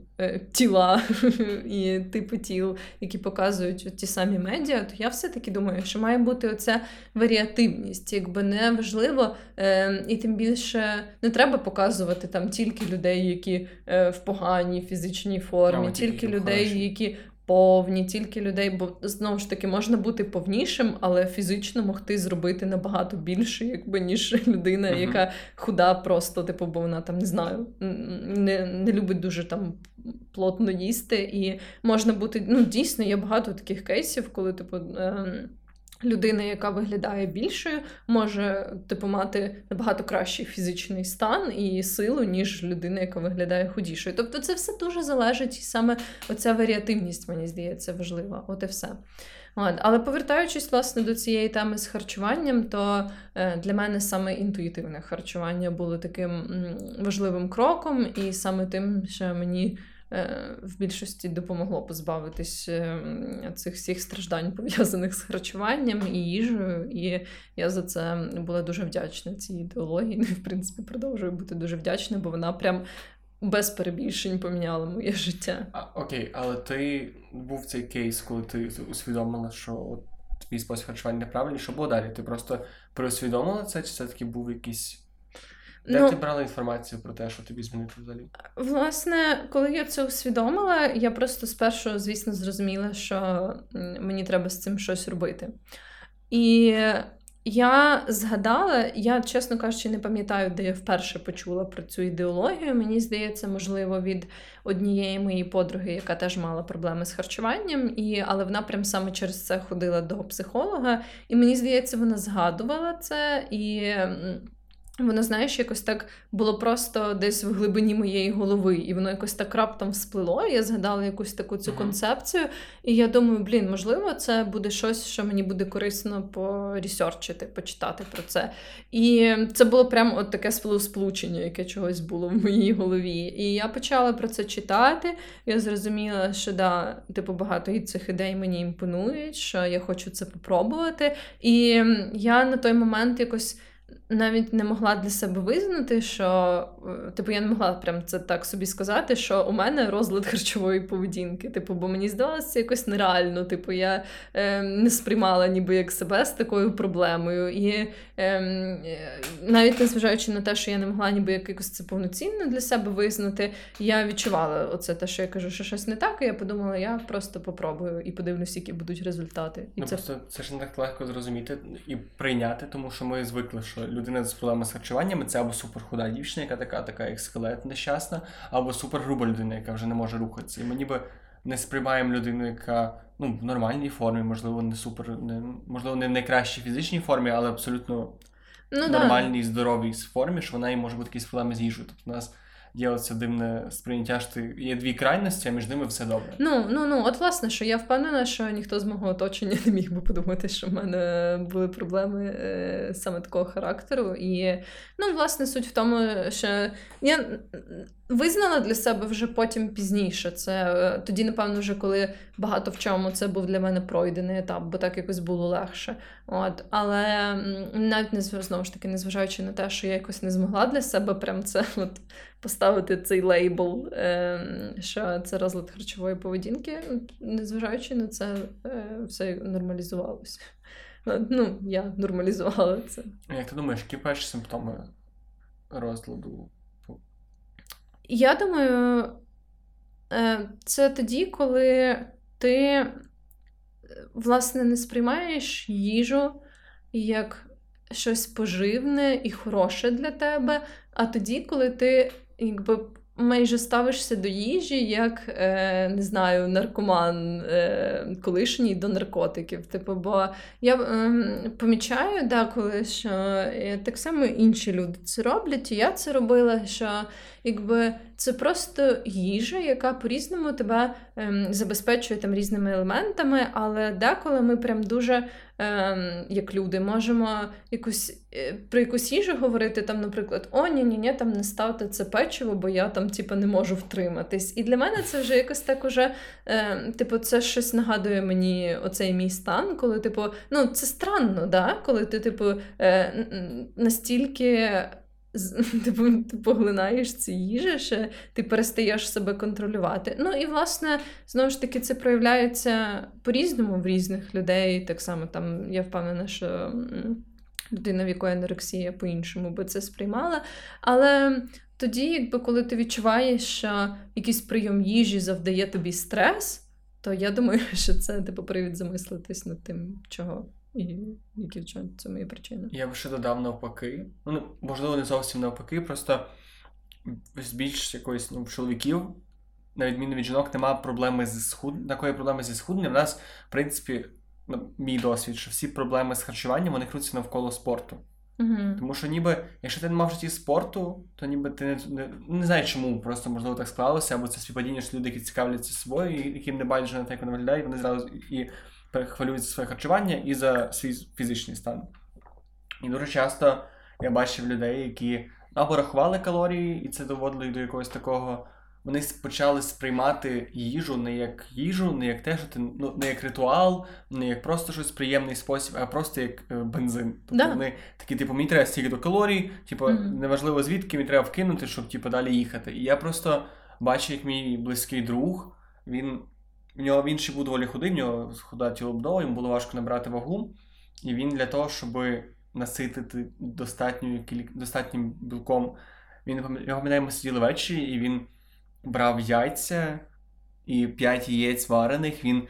[SPEAKER 2] тіла і типи тіл, які показують ті самі медіа, то я все-таки думаю, що має бути оця варіативність, якби не важливо, ем, і тим більше не треба показувати там тільки людей, які е, в поганій фізичній формі, тільки людей, які повні, тільки людей, бо знову ж таки можна бути повнішим, але фізично могти зробити набагато більше, якби ніж людина, uh-huh. яка худа, просто типу, бо вона там не знаю, не не любить дуже там плотно їсти. І можна бути ну дійсно є багато таких кейсів, коли типу. Е- Людина, яка виглядає більшою, може типу мати набагато кращий фізичний стан і силу, ніж людина, яка виглядає худішою. Тобто, це все дуже залежить, і саме оця варіативність, мені здається, важлива. От і все. От. Але повертаючись власне до цієї теми з харчуванням, то е, для мене саме інтуїтивне харчування було таким важливим кроком, і саме тим, що мені в більшості допомогло позбавитись е, цих всіх страждань, пов'язаних з харчуванням і їжею. І я за це була дуже вдячна цій ідеології. В принципі, продовжую бути дуже вдячна, бо вона прям. Без перебільшень поміняла моє життя.
[SPEAKER 1] А, Окей, але ти був цей кейс, коли ти усвідомила, що твій спосіб харчування неправильний. Що було далі? Ти просто переусвідомила це, чи це таки був якийсь де ну, ти брала інформацію про те, що тобі змінити взагалі?
[SPEAKER 2] Власне, коли я це усвідомила, я просто спершу, звісно, зрозуміла, що мені треба з цим щось робити. І я згадала, я, чесно кажучи, не пам'ятаю, де я вперше почула про цю ідеологію. Мені здається, можливо, від однієї моєї подруги, яка теж мала проблеми з харчуванням, і, але вона прям саме через це ходила до психолога. І мені здається, вона згадувала це і. Воно, знаєш, якось так було просто десь в глибині моєї голови, і воно якось так раптом всплило. Я згадала якусь таку цю концепцію, і я думаю, блін, можливо, це буде щось, що мені буде корисно порісерчити, почитати про це. І це було прямо от таке сполучення, яке чогось було в моїй голові. І я почала про це читати. Я зрозуміла, що да, типу, багато цих ідей мені імпонують, що я хочу це попробувати. І я на той момент якось навіть не могла для себе визнати, що е, типу я не могла прям це так собі сказати, що у мене розлад харчової поведінки. Типу, бо мені здалося якось нереально. Типу, я е, не сприймала ніби як себе з такою проблемою. І ем, е, навіть незважаючи на те, що я не могла ніби якось це повноцінно для себе визнати, я відчувала оце те, що я кажу, що щось не так. І я подумала, я просто попробую і подивлюсь, які будуть результати. І
[SPEAKER 1] ну, це... Просто це ж не так легко зрозуміти і прийняти, тому що ми звикли, що людина з проблемами з харчуваннями це або суперхуда дівчина, яка така, така як скелет нещасна, або супергруба людина, яка вже не може рухатися. І ми ніби не сприймаємо людину, яка ну, в нормальній формі, можливо, не супер, не, можливо, не в найкращій фізичній формі, але абсолютно
[SPEAKER 2] Ну, да.
[SPEAKER 1] нормальній, здоровій формі, що вона і може бути якісь проблеми з їжею. Тобто у нас є оце дивне сприйняття, що ти- є дві крайності, а між ними все добре.
[SPEAKER 2] Ну, ну, ну, от власне, що я впевнена, що ніхто з мого оточення не міг би подумати, що в мене були проблеми е, саме такого характеру. І ну, власне, суть в тому, що я визнала для себе вже потім пізніше. Це е, тоді, напевно, вже коли багато в чому це був для мене пройдений етап, бо так якось було легше. От, але навіть не знову ж таки, незважаючи на те, що я якось не змогла для себе прям це от поставити цей лейбл, е, що це розлад харчової поведінки, незважаючи на це, е, все нормалізувалося. Ну, я нормалізувала це.
[SPEAKER 1] Як ти думаєш, які перші симптоми розладу?
[SPEAKER 2] Я думаю, е, це тоді, коли ти, е, власне, не сприймаєш їжу як щось поживне і хороше для тебе, а тоді, коли ти якби. Майже ставишся до їжі, як е, не знаю, наркоман е, колишній до наркотиків. Типу, бо я е, помічаю деколи, що е, так само інші люди це роблять, і я це робила. що якби це просто їжа, яка по-різному тебе ем, забезпечує там різними елементами, але деколи ми прям дуже, ем, як люди, можемо якусь е, про якусь їжу говорити, там, наприклад, о, ні, ні, ні, там не ставте це печиво, бо я там типу, не можу втриматись. І для мене це вже якось так уже, е, типу, це щось нагадує мені оцей мій стан, коли, типу, ну, це странно, да? коли ти, типу, е, настільки. Типу, ти поглинаєш ці їжі, що ти перестаєш себе контролювати. Ну і власне, знову ж таки, це проявляється по-різному в різних людей. Так само там я впевнена, що людина, в якої анорексія по-іншому би це сприймала. Але тоді, якби коли ти відчуваєш, що якийсь прийом їжі завдає тобі стрес, то я думаю, що це типу привід замислитись над тим, чого і які це мої причини.
[SPEAKER 1] Я би ще додав навпаки. Ну, можливо, не зовсім навпаки, просто з більш якоїсь ну, чоловіків, на відміну від жінок, немає проблеми зі схуд... такої проблеми зі схудненням. У нас, в принципі, ну, мій досвід, що всі проблеми з харчуванням вони крутяться навколо спорту.
[SPEAKER 2] Угу.
[SPEAKER 1] Тому що ніби, якщо ти не мав житті спорту, то ніби ти не, не, не знаю чому, просто можливо так склалося, або це співпадіння, що люди, які цікавляться собою, і яким не байдуже на те, як вони виглядають, вони зразу і хвилюють за своє харчування і за свій фізичний стан. І дуже часто я бачив людей, які або рахували калорії, і це доводило їх до якогось такого. Вони почали сприймати їжу не як їжу, не як те, що ти ну, не як ритуал, не як просто щось приємний спосіб, а просто як е, бензин. Тобто
[SPEAKER 2] Да.
[SPEAKER 1] вони такі, типу, мені треба стільки до калорій, типу,
[SPEAKER 2] Мгм.
[SPEAKER 1] неважливо звідки мені треба вкинути, щоб типу, далі їхати. І я просто бачу, як мій близький друг, він в нього він ще був доволі худий, в нього худа тілобудова, йому було важко набрати вагу. І він для того, щоб наситити достатньою достатнім білком, він його пам'ятаю, ми сиділи ввечері, і він брав яйця і 5 яєць варених, він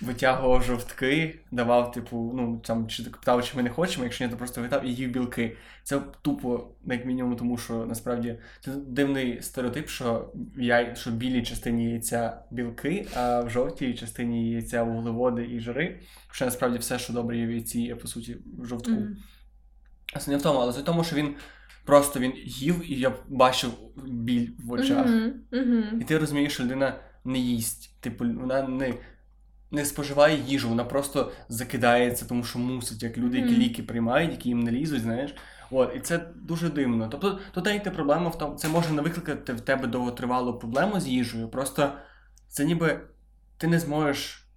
[SPEAKER 1] витягував жовтки, давав, типу, ну там чи питав, чи ми не хочемо, якщо ні, то просто витав і їв білки. Це тупо, як мінімум, тому що насправді це дивний стереотип, що яй, що в білій частині яйця білки, а в жовтій частині яйця вуглеводи і жири. Що насправді все, що добре є в яйці, є по суті в жовтку.
[SPEAKER 2] Мгм.
[SPEAKER 1] А це не в тому, але це в тому, що він просто він їв, і я бачив біль в очах.
[SPEAKER 2] Мгм. Мгм.
[SPEAKER 1] І ти розумієш, що людина не їсть. Типу, вона не, не споживає їжу, вона просто закидається, тому що мусить, як люди, які ліки приймають, які їм не лізуть, знаєш. От, і це дуже дивно. Тобто, тут навіть проблема в тому, це може не викликати в тебе довготривалу проблему з їжею. Просто це ніби ти не зможеш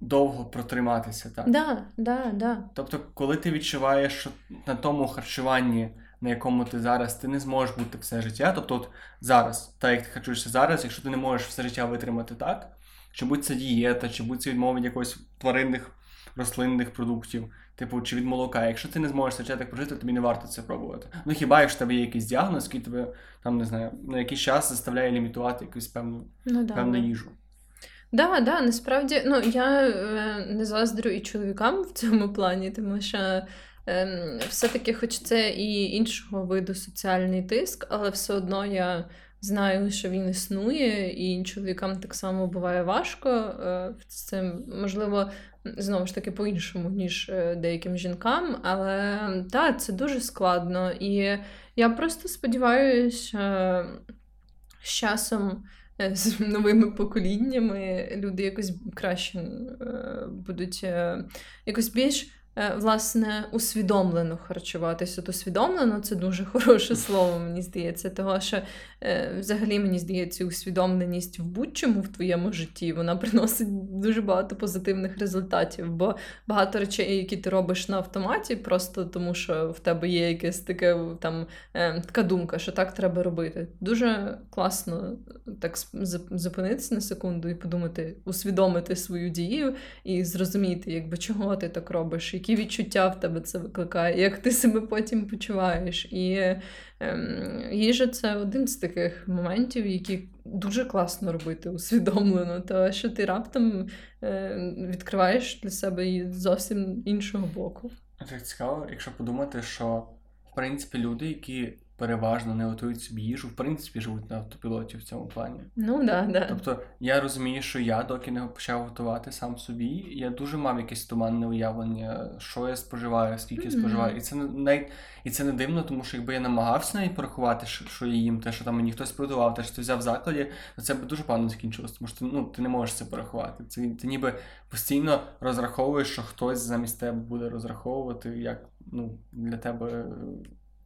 [SPEAKER 1] довго протриматися. Так?
[SPEAKER 2] Да, да, да.
[SPEAKER 1] Тобто, коли ти відчуваєш, що на тому харчуванні, на якому ти зараз, ти не зможеш бути все життя. Тобто, от зараз, так як ти харчуєшся зараз, якщо ти не можеш все життя витримати так, чи будь це дієта, чи будь це відмова від якогось тваринних рослинних продуктів, типу, чи від молока. Якщо ти не зможеш все життя так прожити, тобі не варто це пробувати. Ну хіба якщо в тебе є якийсь діагноз, який тебе там не знаю, на якийсь час заставляє лімітувати якусь певну,
[SPEAKER 2] Ну, да,
[SPEAKER 1] певну
[SPEAKER 2] да.
[SPEAKER 1] їжу.
[SPEAKER 2] Да, да, насправді, ну я е, не заздрю і чоловікам в цьому плані, тому що все-таки, хоч це і іншого виду соціальний тиск, але все одно я знаю, що він існує, і чоловікам так само буває важко е, з цим. Можливо, знову ж таки по-іншому, ніж е, деяким жінкам. Але так, це дуже складно. І я просто сподіваюся, з часом. Е, з новими поколіннями люди якось краще будуть якось більш Е, власне, усвідомлено харчуватися. От усвідомлено це дуже хороше слово, мені здається, того що е, взагалі мені здається, усвідомленість в будь-чому в твоєму житті вона приносить дуже багато позитивних результатів. Бо багато речей, які ти робиш на автоматі, просто тому що в тебе є якась таке там е, така думка, що так треба робити. Дуже класно так зупинитися на секунду і подумати, усвідомити свою дію і зрозуміти, якби чого ти так робиш які відчуття в тебе це викликає, як ти себе потім почуваєш. І ем, їжа це один з таких моментів, які дуже класно робити усвідомлено, тому що ти раптом е, відкриваєш для себе її зовсім іншого боку.
[SPEAKER 1] Це цікаво, якщо подумати, що в принципі люди, які переважно не готують собі їжу, в принципі, живуть на автопілоті в цьому плані.
[SPEAKER 2] Ну да, да.
[SPEAKER 1] Тобто я розумію, що я, доки не почав готувати сам собі, я дуже мав якесь туманне уявлення, що я споживаю, скільки mm-hmm. споживаю. І це не і це не дивно, тому що якби я намагався навіть порахувати, що я їм, те, що там мені хтось приготував, те, що ти взяв в закладі, то це б дуже погано закінчилось, тому що ти, ну, ти не можеш це порахувати. Це ти ніби постійно розраховуєш, що хтось замість тебе буде розраховувати, як ну, для тебе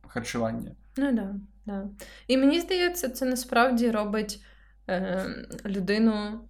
[SPEAKER 1] харчування.
[SPEAKER 2] Ну да, да. І мені здається, це насправді робить е, людину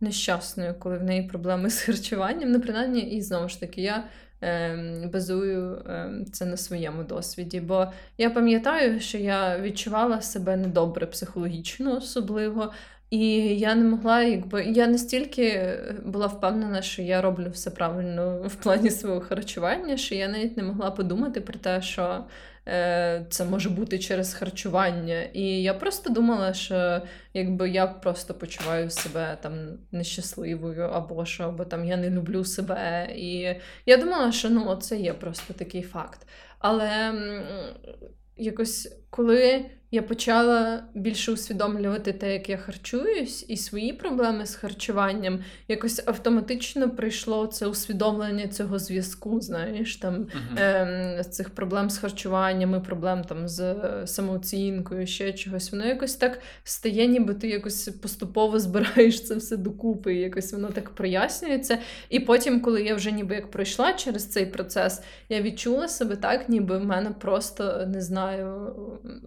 [SPEAKER 2] нещасною, коли в неї проблеми з харчуванням. Ну, принаймні, і знову ж таки, я е, базую е, це на своєму досвіді. Бо я пам'ятаю, що я відчувала себе недобре психологічно, особливо. І я не могла, якби я настільки була впевнена, що я роблю все правильно в плані свого харчування, що я навіть не могла подумати про те, що Е, це може бути через харчування. І я просто думала, що якби я просто почуваю себе там нещасливою, або що або там я не люблю себе. І я думала, що ну, це є просто такий факт. Але якось коли я почала більше усвідомлювати те, як я харчуюсь, і свої проблеми з харчуванням. Якось автоматично прийшло це усвідомлення цього зв'язку, знаєш, там uh-huh. е, цих проблем з харчуванням, і проблем там з самооцінкою, ще чогось. Воно якось так стає, ніби ти якось поступово збираєш це все докупи, і якось воно так прояснюється. І потім, коли я вже ніби як пройшла через цей процес, я відчула себе так, ніби в мене просто не знаю,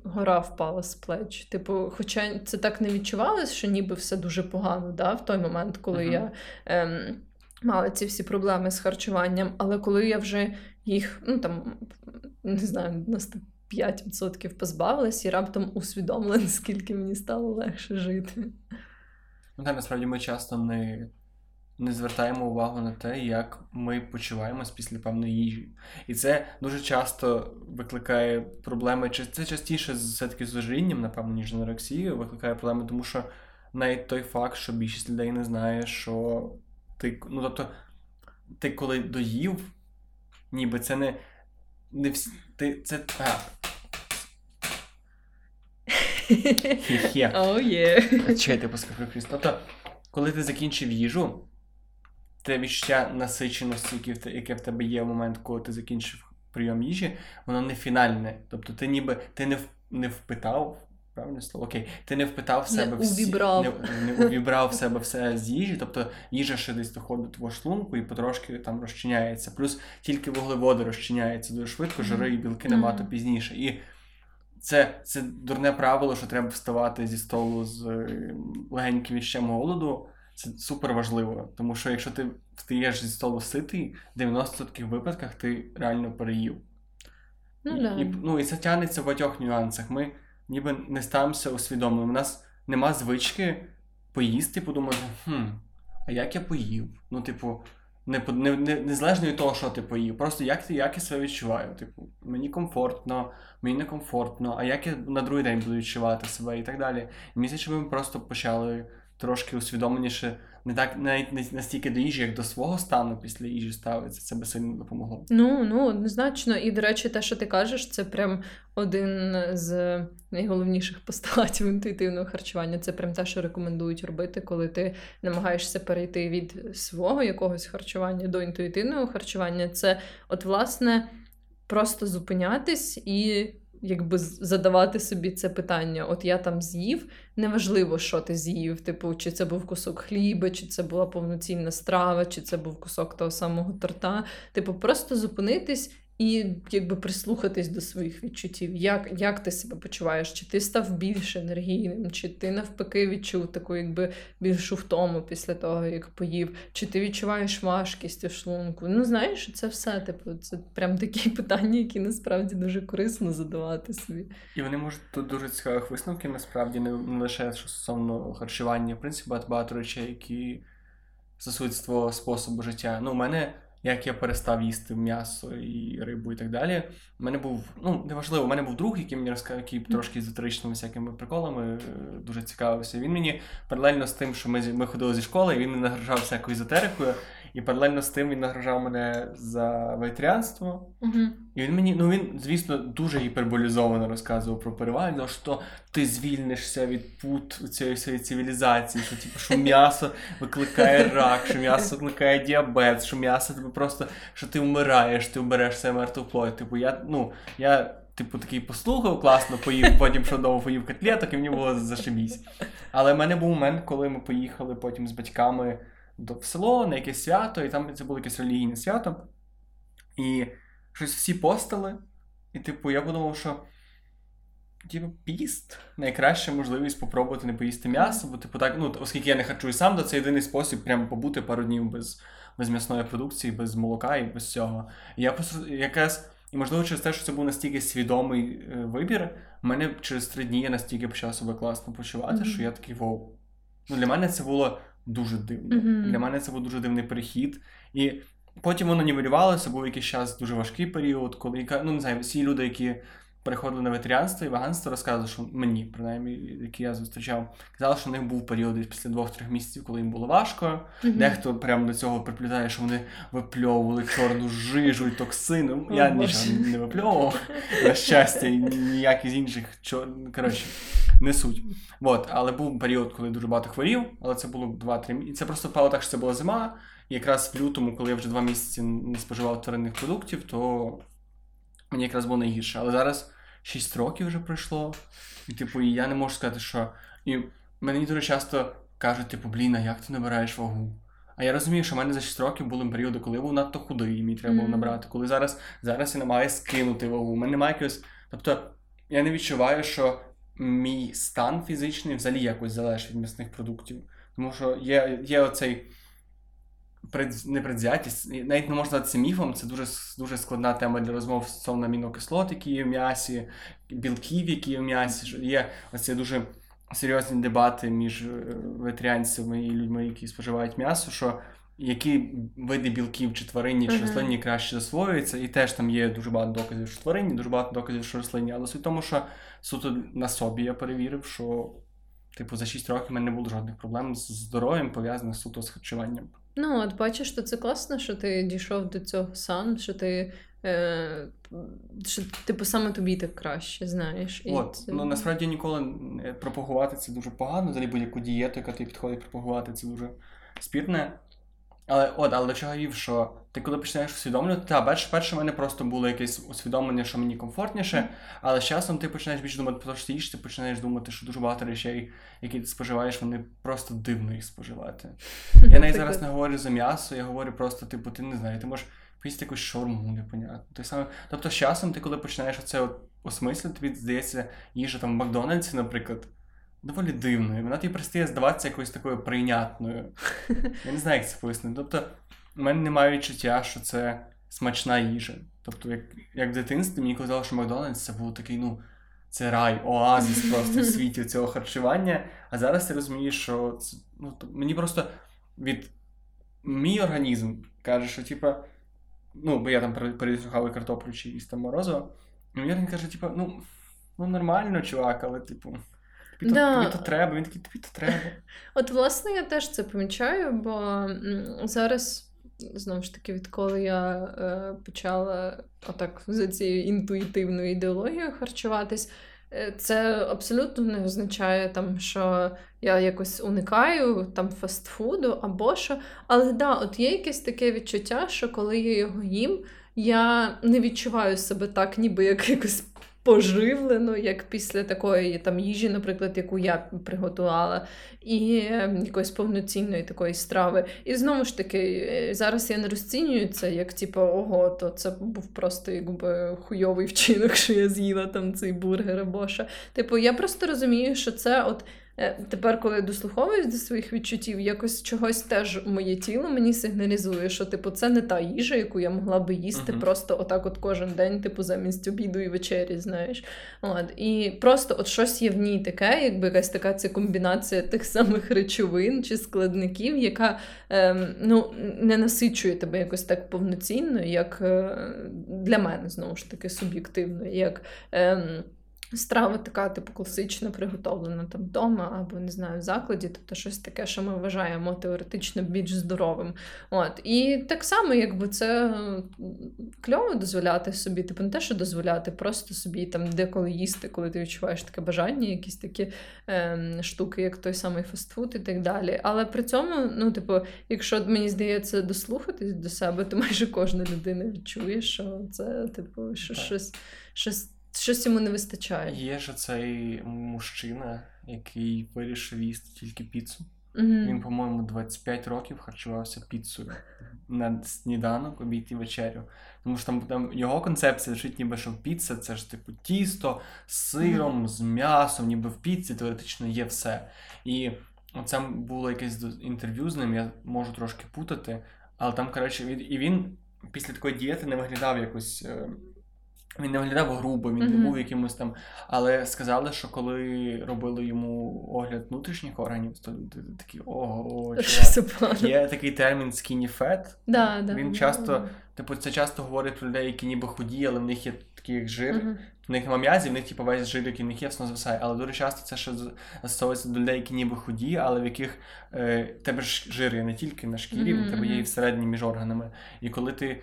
[SPEAKER 2] гора впала з плеч. Типу, хоча це так не відчувалось, що ніби все дуже погано да, в той момент, коли uh-huh. я ем, мала ці всі проблеми з харчуванням. Але коли я вже їх, ну там не знаю, на 5% позбавилась і раптом усвідомила, наскільки мені стало легше жити.
[SPEAKER 1] Ну, так, насправді ми часто не не звертаємо увагу на те, як ми почуваємось після певної їжі. І це дуже часто викликає проблеми, чи це частіше все-таки з ожирінням, напевно, ніж анорексією, викликає проблеми, тому що навіть той факт, що більшість людей не знає, що ти. Ну, тобто, ти коли доїв, ніби це не. не всі, ти, це, а.
[SPEAKER 2] Хе-хе. Oh, yeah.
[SPEAKER 1] Чекайте, поскажу Христ. Тобто, коли ти закінчив їжу, те відчуття насиченості, яке в тебе є в момент, коли ти закінчив прийом їжі, воно не фінальне. Тобто ти ніби ти не не впитав, правильне слово, окей, ти не впитав в себе
[SPEAKER 2] не всі,
[SPEAKER 1] не, не увібрав в себе все з їжі, тобто їжа ще десь доходить до твого шлунку і потрошки там розчиняється. Плюс тільки вуглеводи розчиняються дуже швидко, жири і білки набагато пізніше. І це це дурне правило, що треба вставати зі столу з легеньким іщем голоду. Це супер важливо, тому що якщо ти встаєш зі столу ситий, в 90% випадках ти реально переїв.
[SPEAKER 2] Ну, і, да.
[SPEAKER 1] і, ну, і це тягнеться в багатьох нюансах. Ми ніби не ставимося усвідомлено. У нас нема звички поїсти подумати, хм, а як я поїв? Ну, типу, не, не, не, незалежно від того, що ти поїв. Просто як ти як я себе відчуваю. Типу, мені комфортно, мені некомфортно, а як я на другий день буду відчувати себе і так далі. І місяць, ми просто почали трошки усвідомленіше не так навіть не настільки до їжі, як до свого стану після їжі ставиться. Це би сильно допомогло.
[SPEAKER 2] Ну ну однозначно. І до речі, те, що ти кажеш, це прям один з найголовніших постулатів інтуїтивного харчування. Це прям те, що рекомендують робити, коли ти намагаєшся перейти від свого якогось харчування до інтуїтивного харчування. Це, от, власне, просто зупинятись і якби задавати собі це питання: от я там з'їв, неважливо, що ти з'їв, типу, чи це був кусок хліба, чи це була повноцінна страва, чи це був кусок того самого торта. Типу, просто зупинитись і якби прислухатись до своїх відчуттів, як як ти себе почуваєш? Чи ти став більш енергійним, чи ти навпаки відчув таку якби більшу втому після того, як поїв, чи ти відчуваєш важкість у шлунку? Ну, знаєш, це все, типу, це прям такі питання, які насправді дуже корисно задавати собі.
[SPEAKER 1] І вони можуть тут дуже цікавих висновків, насправді, не, лише стосовно харчування, в принципі, багато речей, які стосуються твого способу життя. Ну, у мене як я перестав їсти м'ясо і рибу і так далі. У мене був, ну неважливо, у мене був друг, який мені розказав, який трошки езотеричними всякими приколами е, дуже цікавився. Він мені паралельно з тим, що ми ми ходили зі школи, і він мене награжав всякою езотерикою. І паралельно з тим він награжав мене за вегетаріанство.
[SPEAKER 2] Угу.
[SPEAKER 1] І він мені, ну він, звісно, дуже гіперболізовано розказував про переваги, що ти звільнишся від пут цієї всієї цивілізації, що типу, що м'ясо викликає рак, що м'ясо викликає діабет, що м'ясо тебе просто що ти вмираєш, ти вбереш себе мертву плоть. Типу, я, ну, я. Типу, такий послухав, класно поїв, потім що довго поїв котлеток, і мені було зашибісь. Але в мене був момент, коли ми поїхали потім з батьками в село на якесь свято, і там це було якесь релігійне свято. І щось всі постали. І, типу, я подумав, що типу, піст найкраща можливість спробувати не поїсти м'ясо, бо типу так, ну, оскільки я не харчую сам, то це єдиний спосіб прямо побути пару днів без без м'ясної продукції, без молока і без цього. І я просто якраз, і можливо, через те, що це був настільки свідомий е, вибір, мене через три дні я настільки почав себе класно почувати, mm-hmm. що я такий вау. Ну, Для мене це було дуже дивно.
[SPEAKER 2] Mm-hmm.
[SPEAKER 1] Для мене це був дуже дивний перехід. І потім воно нівелювалося, був якийсь час дуже важкий період, коли ну, не знаю, всі люди, які переходили на ветеріанство і веганство, розказували, що мені, принаймні, які я зустрічав, казали, що в них був період після двох-трьох місяців, коли їм було важко. Mm-hmm. Дехто прямо до цього приплітає, що вони випльовували чорну жижу і токсини. Oh, я нічого не випльовував, на щастя, і ніякі з інших чор... коротше, не суть. От, але був період, коли дуже багато хворів, але це було 2-3 місяці. Це просто впало так, що це була зима. І якраз в лютому, коли я вже два місяці не споживав тваринних продуктів, то мені якраз було найгірше. Але зараз 6 років вже пройшло, і типу, і я не можу сказати, що. І мені дуже часто кажуть, типу, блін, а як ти набираєш вагу? А я розумію, що в мене за 6 років були періоди, коли я був надто худий, і мені треба було набрати. Коли зараз зараз я намагаюся скинути вагу. У мене немає якогось. Тобто, я не відчуваю, що мій стан фізичний взагалі якось залежить від м'ясних продуктів. Тому що є є оцей пред, не навіть не можна це міфом, це дуже дуже складна тема для розмов стосовно амінокислот, які є в м'ясі, білків, які є в м'ясі. Є оці дуже серйозні дебати між е, ветеріанцями і людьми, які споживають м'ясо. що які види білків чи тваринні, чи рослинні краще засвоюються, і теж там є дуже багато доказів, що тваринні, дуже багато доказів, що рослинні. Але суть в тому, що суто на собі я перевірив, що типу за 6 років в мене не було жодних проблем з здоров'ям, пов'язаних суто з харчуванням.
[SPEAKER 2] Ну, от бачиш, що це класно, що ти дійшов до цього сам, що ти. Е, що, Типу, саме тобі так краще, знаєш.
[SPEAKER 1] І От, це... ну насправді ніколи пропагувати це дуже погано. Взагалі будь-яку дієту, яка тобі підходить пропагувати, це дуже спірне. Але от, але до чого вів, що ти коли починаєш усвідомлювати, та перше, перше в мене просто було якесь усвідомлення, що мені комфортніше, але з часом ти починаєш більше думати про те, що їш, ти починаєш думати, що дуже багато речей, які ти споживаєш, вони просто дивно їх споживати. Я навіть зараз не говорю за м'ясо, я говорю просто, типу, ти не знаю, ти можеш поїсти якусь шаурму, непонятно. Ти саме... Тобто з часом ти, коли починаєш оце от осмислити, тобі здається, їжа там в Макдональдсі, наприклад доволі дивною. Вона тобі перестає здаватися якоюсь такою прийнятною. Я не знаю, як це пояснити. Тобто, в мене немає відчуття, що це смачна їжа. Тобто, як як в дитинстві мені казали, що Макдональдс це був такий, ну, це рай, оазис просто в світі цього харчування. А зараз ти розумієш, що це, ну, то, мені просто від мій організм каже, що типа, ну, бо я там пересухав картоплю чи їсть там морозиво, і організм каже, типа, ну, ну нормально, чувак, але, типу. Тобі,
[SPEAKER 2] Да.
[SPEAKER 1] то, тобі то треба, він такий, тобі то треба.
[SPEAKER 2] От, власне, я теж це помічаю, бо зараз. Знову ж таки, відколи я е, почала отак за цією інтуїтивною ідеологією харчуватись, е, це абсолютно не означає, там, що я якось уникаю там фастфуду або що. Але да, от є якесь таке відчуття, що коли я його їм, я не відчуваю себе так, ніби як якось поживлено, як після такої там їжі, наприклад, яку я приготувала, і е, якоїсь повноцінної такої страви. І знову ж таки, е, зараз я не розцінюю це як типу, ого, то це був просто якби хуйовий вчинок, що я з'їла там цей бургер або що. Типу, я просто розумію, що це от. Е, Тепер, коли я дослуховуюсь до своїх відчуттів, якось чогось теж моє тіло мені сигналізує, що типу це не та їжа, яку я могла би їсти
[SPEAKER 1] Мгм.
[SPEAKER 2] просто отак, от кожен день, типу, замість обіду і вечері, знаєш. От і просто от щось є в ній таке, якби якась така це комбінація тих самих речовин чи складників, яка ем, ну, не насичує тебе якось так повноцінно, як е, для мене знову ж таки суб'єктивно, як. Ем, Страва така, типу, класично приготовлена там вдома або не знаю, в закладі, тобто щось таке, що ми вважаємо теоретично більш здоровим. От. І так само, якби це кльово дозволяти собі, типу, не те, що дозволяти, просто собі там деколи їсти, коли ти відчуваєш таке бажання, якісь такі ем, штуки, як той самий фастфуд і так далі. Але при цьому, ну, типу, якщо мені здається дослухатись до себе, то майже кожна людина відчує, що це, типу, що щось, щось, щось йому не вистачає.
[SPEAKER 1] Є ж цей мужчина, який вирішив їсти тільки піцу.
[SPEAKER 2] Мгм.
[SPEAKER 1] Він, по-моєму, 25 років харчувався піцею на сніданок, обід і вечерю. Тому що там, там його концепція звучить, ніби що піца це ж типу тісто з сиром, з м'ясом, ніби в піці теоретично є все. І це було якесь інтерв'ю з ним, я можу трошки путати, але там, коротше, і він після такої дієти не виглядав якось. Він не виглядав грубо, він не був якимось там. Але сказали, що коли робили йому огляд внутрішніх органів, то такі ого, чувак. Є такий термін skinny fat.
[SPEAKER 2] Да, да,
[SPEAKER 1] Він
[SPEAKER 2] да.
[SPEAKER 1] часто, типу, це часто говорить про людей, які ніби худі, але в них є такий як жир.
[SPEAKER 2] Мгм.
[SPEAKER 1] В них нема м'язів, в них типу, весь жир, який в них є, все звисає. Але дуже часто це ще застосовується до людей, які ніби худі, але в яких е, тебе ж жир є не тільки на шкірі,
[SPEAKER 2] Мгм,
[SPEAKER 1] у тебе є і всередині між органами. І коли ти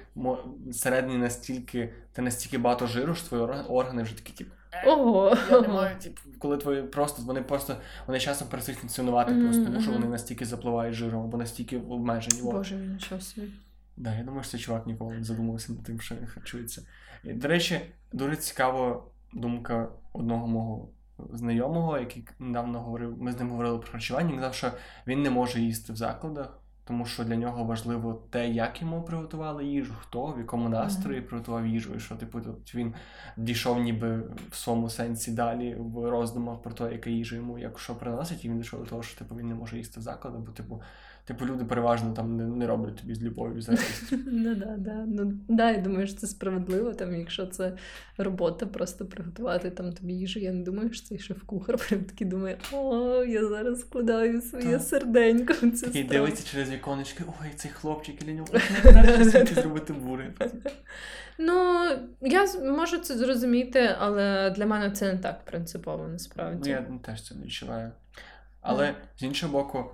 [SPEAKER 1] всередині настільки, ти настільки багато жиру, що твої орг- органи вже такі, типу,
[SPEAKER 2] Ого.
[SPEAKER 1] я не маю, типу, коли твої просто вони просто вони часом перестають функціонувати
[SPEAKER 2] Мгм,
[SPEAKER 1] просто, тому що вони настільки запливають жиром або настільки обмежені.
[SPEAKER 2] Боже, нічого собі.
[SPEAKER 1] Да, я думаю, що цей чувак ніколи не задумався над тим, що він харчується. І, До речі, дуже цікава думка одного мого знайомого, який недавно говорив, ми з ним говорили про харчування. Він казав, що він не може їсти в закладах, тому що для нього важливо те, як йому приготували їжу, хто, в якому настрої приготував їжу, і що типу тут він дійшов ніби в своєму сенсі далі в роздумах про те, яка їжа йому як що приносить, і він дійшов до того, що типу він не може їсти в закладах, бо типу. Типу, люди переважно там не, не роблять тобі з любов'ю з.
[SPEAKER 2] Ну да, да. Ну да, я думаю, що це справедливо. Там, якщо це робота, просто приготувати там тобі їжу. Я не думаю, що цей шеф-кухар прям такий думає, о, я зараз складаю своє
[SPEAKER 1] Так.
[SPEAKER 2] серденько
[SPEAKER 1] Такий
[SPEAKER 2] страву».
[SPEAKER 1] дивиться через віконечки, ой, цей хлопчик, для нього краще світі зробити бургер.
[SPEAKER 2] Ну, я можу це зрозуміти, але для мене це не так принципово
[SPEAKER 1] Ну,
[SPEAKER 2] насправді.
[SPEAKER 1] я теж це не відчуваю. Але з іншого боку,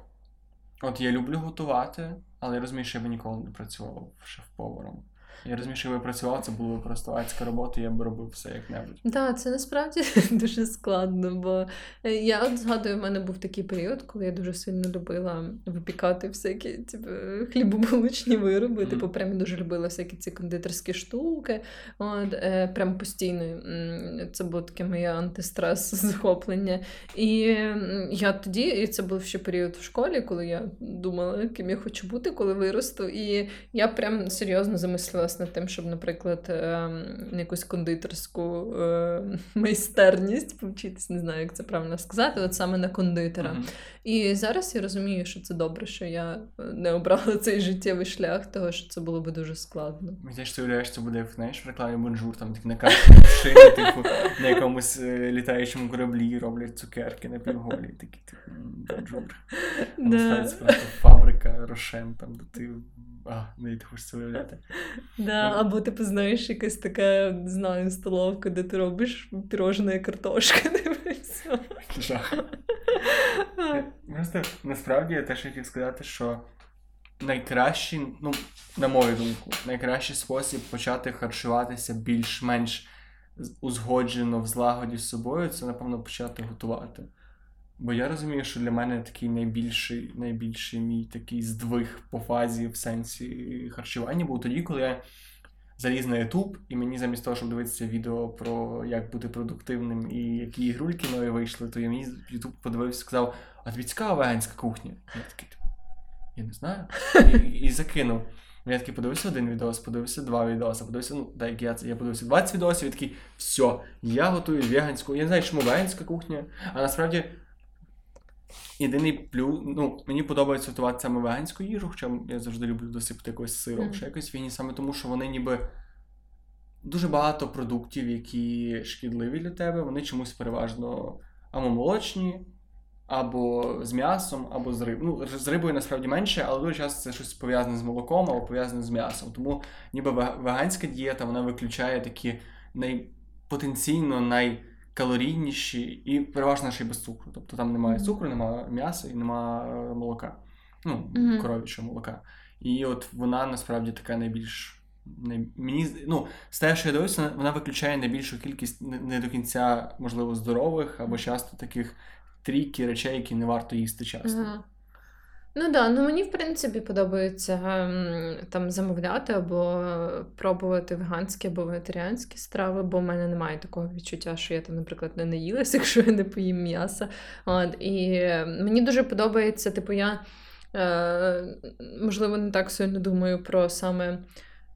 [SPEAKER 1] от я люблю готувати, але я розумію, що я би ніколи не працював шеф-поваром. Я розумію, що я працював, це була просто адська робота, я би робив все як-небудь.
[SPEAKER 2] Так, це насправді дуже складно, бо е, я от згадую, в мене був такий період, коли я дуже сильно любила випікати всякі типу, хлібобулочні вироби.
[SPEAKER 1] Мгм.
[SPEAKER 2] Типу, прям дуже любила всякі ці кондитерські штуки. От, е, прям постійно. Це було таке моє антистрес захоплення. І я тоді, і це був ще період в школі, коли я думала, ким я хочу бути, коли виросту. І я прям серйозно замислилась над тим, щоб, наприклад, ем, на якусь кондитерську е, майстерність повчитись, не знаю, як це правильно сказати, от саме на кондитера.
[SPEAKER 1] Мгм.
[SPEAKER 2] І зараз я розумію, що це добре, що я не обрала цей життєвий шлях, того що це було би дуже складно.
[SPEAKER 1] Здається, ти уявляєш, це буде знаєш, в рекламі бонжур, там на карті шиї, типу, на якомусь е, літаючому кораблі роблять цукерки на півголі. Такі, типу, бонжур. Там
[SPEAKER 2] Да.
[SPEAKER 1] просто фабрика Рошен, там, де ти. А, не ти хочеш це уявляти.
[SPEAKER 2] Да,
[SPEAKER 1] Ну.
[SPEAKER 2] або ти знаєш, якась така, не знаю, столовка, де ти робиш пірожна картошка.
[SPEAKER 1] Просто насправді я теж хотів сказати, що найкращий, ну, на мою думку, найкращий спосіб почати харчуватися більш-менш узгоджено в злагоді з собою, це, напевно, почати готувати. Бо я розумію, що для мене такий найбільший найбільший мій такий здвиг по фазі в сенсі харчування був тоді, коли я заліз на YouTube, і мені замість того, щоб дивитися відео про як бути продуктивним і які ігрульки нові вийшли, то я мені YouTube подивився і сказав: а тобі цікава веганська кухня? Я такий, я не знаю. І, і закинув. Я такий подивився один відос, подивився два відоси, подивився, ну, так, я я подивився 20 відосів і такий, все, я готую веганську. Я не знаю, чому веганська кухня, а насправді. Єдиний плюс, ну, мені подобається готувати саме веганську їжу, хоча я завжди люблю досипати якось сиром, mm. ще якось війні, саме тому, що вони ніби дуже багато продуктів, які шкідливі для тебе, вони чомусь переважно або молочні, або з м'ясом, або з рибою. Ну, з рибою насправді менше, але дуже часто це щось пов'язане з молоком або пов'язане з м'ясом. Тому ніби веганська дієта вона виключає такі най... потенційно най калорійніші і переважно ще й без цукру. Тобто там немає цукру, немає м'яса і немає молока. Ну, mm-hmm. коров'ячого молока. І от вона насправді така найбільш. Не, мені, ну, З те, що я дивився, вона виключає найбільшу кількість не до кінця, можливо, здорових або часто таких трійки речей, які не варто їсти часто.
[SPEAKER 2] Ага. Ну да, ну мені в принципі подобається ем, там замовляти або пробувати веганські або вегетаріанські страви, бо в мене немає такого відчуття, що я там, наприклад, не наїлася, якщо я не поїм м'яса. От, І мені дуже подобається, типу, я е, можливо не так сильно думаю про саме.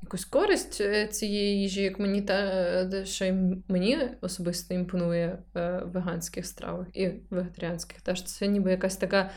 [SPEAKER 2] Якусь користь е, цієї їжі, як мені та що й мені особисто імпонує е, веганських стравах і вегетаріанських. Теж це ніби якась така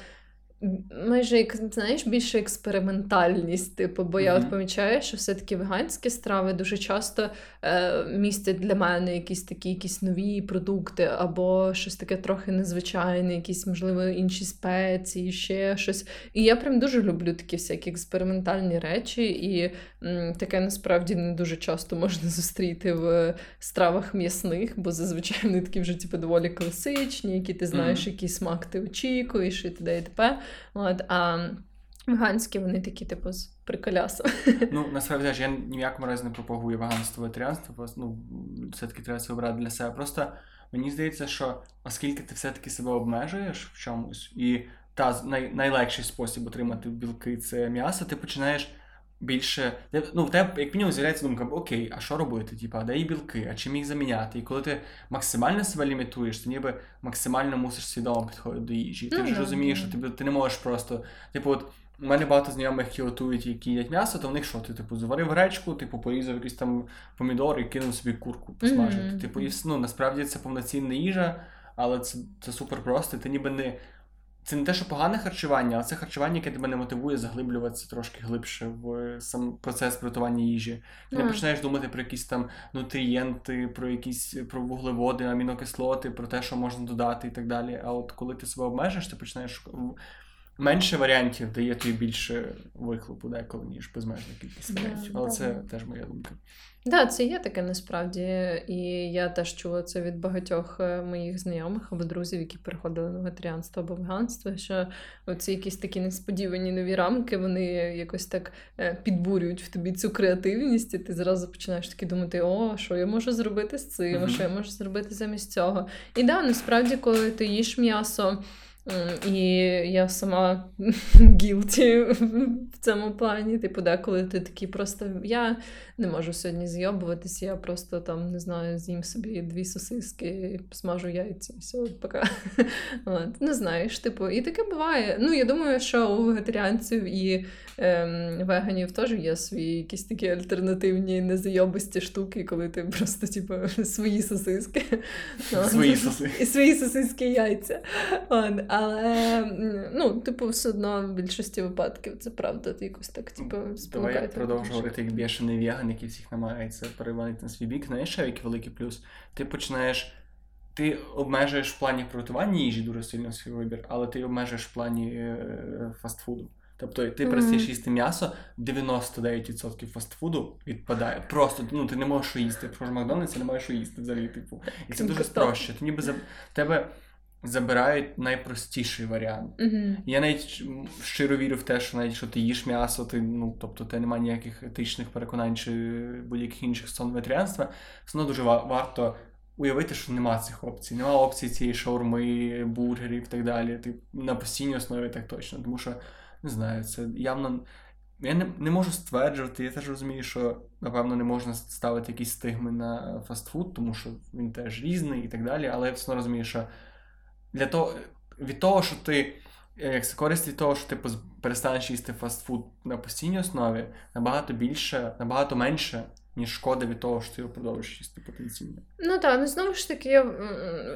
[SPEAKER 2] Майже як знаєш, більше експериментальність, типу, бо mm-hmm. я от помічаю, що все-таки веганські страви дуже часто е, містять для мене якісь такі якісь нові продукти, або щось таке трохи незвичайне, якісь, можливо, інші спеції, ще щось. І я прям дуже люблю такі всякі експериментальні речі, і м, таке насправді не дуже часто можна зустріти в стравах м'ясних, бо зазвичай вони такі вже типу, доволі класичні, які ти знаєш, mm-hmm. який смак ти очікуєш, і т.д. і т.п. От, а веганські вони такі, типу, з приколясом.
[SPEAKER 1] Ну, насправді я ні в якому разі не пропагую веганство вегетаріанство, ну, все-таки треба це обрати для себе. Просто мені здається, що оскільки ти все-таки себе обмежуєш в чомусь, і та най, найлегший спосіб отримати білки це м'ясо, ти починаєш більше. Ну, в тебе, як мінімум, з'являється думка, окей, а що робити? Типа, де є білки, а чим їх заміняти? І коли ти максимально себе лімітуєш, ти ніби максимально мусиш свідомо підходити до їжі. Ти ну, вже розумієш, що ти, ти не можеш просто. Типу, от у мене багато знайомих, які готують, які їдять м'ясо, то в них що? Ти типу заварив гречку, типу порізав якийсь там помідор і кинув собі курку посмажити. Mm-hmm. Типу, і ну, насправді це повноцінна їжа, але це це супер просто. Ти ніби не це не те, що погане харчування, але це харчування, яке тебе не мотивує заглиблюватися трошки глибше в сам процес приготування їжі. Ти не починаєш думати про якісь там нутрієнти, про якісь про вуглеводи, амінокислоти, про те, що можна додати і так далі. А от коли ти себе обмежиш, ти починаєш менше варіантів дає тобі більше вихлопу, деколи, ніж безмежна кількість варіантів. Але це теж моя думка.
[SPEAKER 2] Так, да, це є таке насправді, і я теж чула це від багатьох е, моїх знайомих або друзів, які переходили на вегетаріанство або веганство, що оці якісь такі несподівані нові рамки, вони якось так е, підбурюють в тобі цю креативність, і ти зразу починаєш таки думати, о, що я можу зробити з цим, mm-hmm. що я можу зробити замість цього. І да, насправді, коли ти їш м'ясо. І я сама гілті в цьому плані. Типу, деколи ти такий просто я не можу сьогодні зйобуватися, я просто там не знаю, з'їм собі дві сосиски, смажу яйця, все, пока. От, Не знаєш, типу, і таке буває. Ну, я думаю, що у вегетаріанців і ем, веганів теж є свої якісь такі альтернативні незайобисті штуки, коли ти просто, типу, свої сосиски.
[SPEAKER 1] Свої сосиски.
[SPEAKER 2] І свої сосиски яйця. От, але, ну, типу, все одно в більшості випадків це правда, ти якось так, типу,
[SPEAKER 1] Давай я продовжу говорити як бішений веган, який всіх намагається перевалити на свій бік. Знаєш, ще який великий плюс. Ти починаєш. Ти обмежуєш в плані приготування їжі дуже сильно свій вибір, але ти обмежуєш в плані е, фастфуду. Тобто ти mm-hmm. перестаєш їсти м'ясо, 99% фастфуду відпадає. Просто ну ти не можеш їсти. Якщо в Макдональдсі не маєш їсти взагалі. Типу. І це дуже спроще. Ти ніби за тебе забирають найпростіший варіант.
[SPEAKER 2] Угу.
[SPEAKER 1] Я навіть щиро вірю в те, що навіть що ти їш м'ясо, ти ну тобто ти немає ніяких етичних переконань чи будь-яких інших стосовно ветеріанства, все одно дуже варто. Уявити, що нема цих опцій, нема опцій цієї шаурми, бургерів і так далі. Ти на постійній основі так точно. Тому що не знаю, це явно. Я не не можу стверджувати, я теж розумію, що напевно не можна ставити якісь стигми на фастфуд, тому що він теж різний і так далі. Але я все одно розумію, що для того, від того, що ти це користь від того, що ти перестанеш їсти фастфуд на постійній основі, набагато більше, набагато менше ніж шкода від того, що ти його продовжуєш їсти потенційно.
[SPEAKER 2] Ну так, ну знову ж таки, я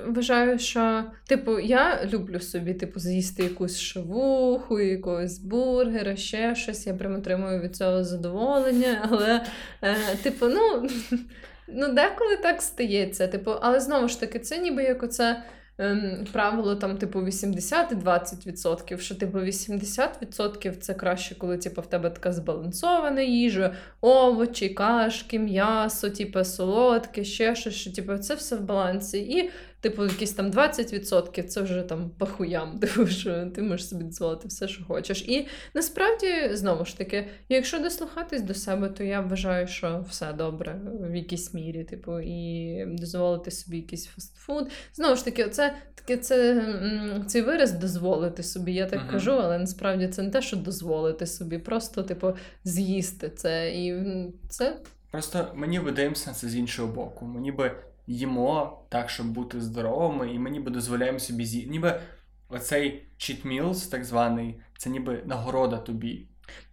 [SPEAKER 2] вважаю, що, типу, я люблю собі, типу, з'їсти якусь шавуху, якогось бургера, ще щось. Я прям отримую від цього задоволення. Але, е, типу, ну, ну, деколи так стається. Типу, але знову ж таки, це ніби як оце. Ем, правило там, типу, 80-20%, що типу 80% це краще, коли типу, в тебе така збалансована їжа, овочі, кашки, м'ясо, типу, солодке, ще щось, що типу, це все в балансі. І Типу, якісь там 20% це вже там пахуям, типу, що ти можеш собі дозволити все, що хочеш. І насправді, знову ж таки, якщо дослухатись до себе, то я вважаю, що все добре в якійсь мірі, типу, і дозволити собі якийсь фастфуд. Знову ж таки, це таке це, цей вираз дозволити собі. Я так uh-huh. кажу, але насправді це не те, що дозволити собі, просто, типу, з'їсти це. І це.
[SPEAKER 1] Просто мені видаємося це з іншого боку. Мені би їмо так, щоб бути здоровими, і ми ніби дозволяємо собі з'їсти. Ніби оцей cheat meals, так званий, це ніби нагорода тобі.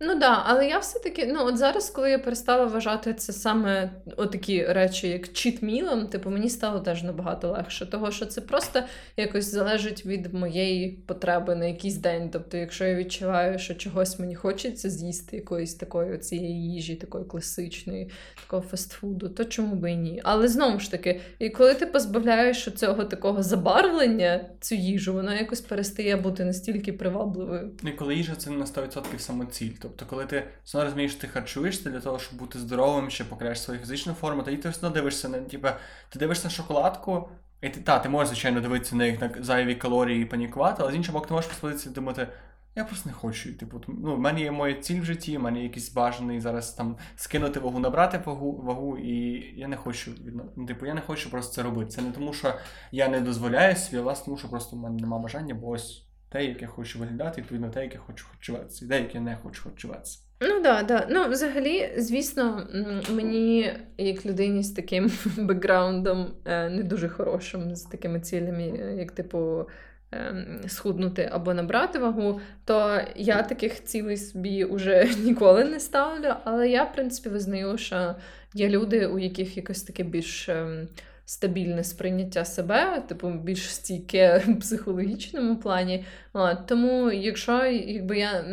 [SPEAKER 2] Ну да, але я все-таки, ну от зараз, коли я перестала вважати це саме такі речі, як чітмілом, типу мені стало теж набагато легше, того що це просто якось залежить від моєї потреби на якийсь день. Тобто, якщо я відчуваю, що чогось мені хочеться з'їсти якоїсь такої цієї їжі, такої класичної, такого фастфуду, то чому би і ні? Але знову ж таки, і коли ти позбавляєш цього такого забарвлення, цю їжу, вона якось перестає бути настільки привабливою.
[SPEAKER 1] Ну, і коли їжа це на 100% самоцінь ціль. Тобто, коли ти все розумієш, ти харчуєшся для того, щоб бути здоровим, ще покращити свою фізичну форму, тоді ти все одно дивишся на типу, ти дивишся на шоколадку, і ти та, ти можеш, звичайно, дивитися на їх на зайві калорії і панікувати, але з іншого боку, ти можеш посмотитися і думати. Я просто не хочу. Типу, ну, в мене є моя ціль в житті, в мене є якийсь бажаний зараз там скинути вагу, набрати вагу, вагу, і я не хочу ну, типу, я не хочу просто це робити. Це не тому, що я не дозволяю собі, а власне тому, що просто в мене немає бажання, бо ось те, як я хочу виглядати, відповідно те, як я хочу харчуватися, і те, як я не хочу харчуватися.
[SPEAKER 2] Ну да, да. Ну, взагалі, звісно, мені, як людині з таким бекграундом, е, не дуже хорошим, з такими цілями, як типу. Ем, схуднути або набрати вагу, то я таких цілей собі вже ніколи не ставлю. Але я, в принципі, визнаю, що є люди, у яких якось таке більш ем, стабільне сприйняття себе, типу більш стійке в психологічному плані. От, Тому, якщо якби я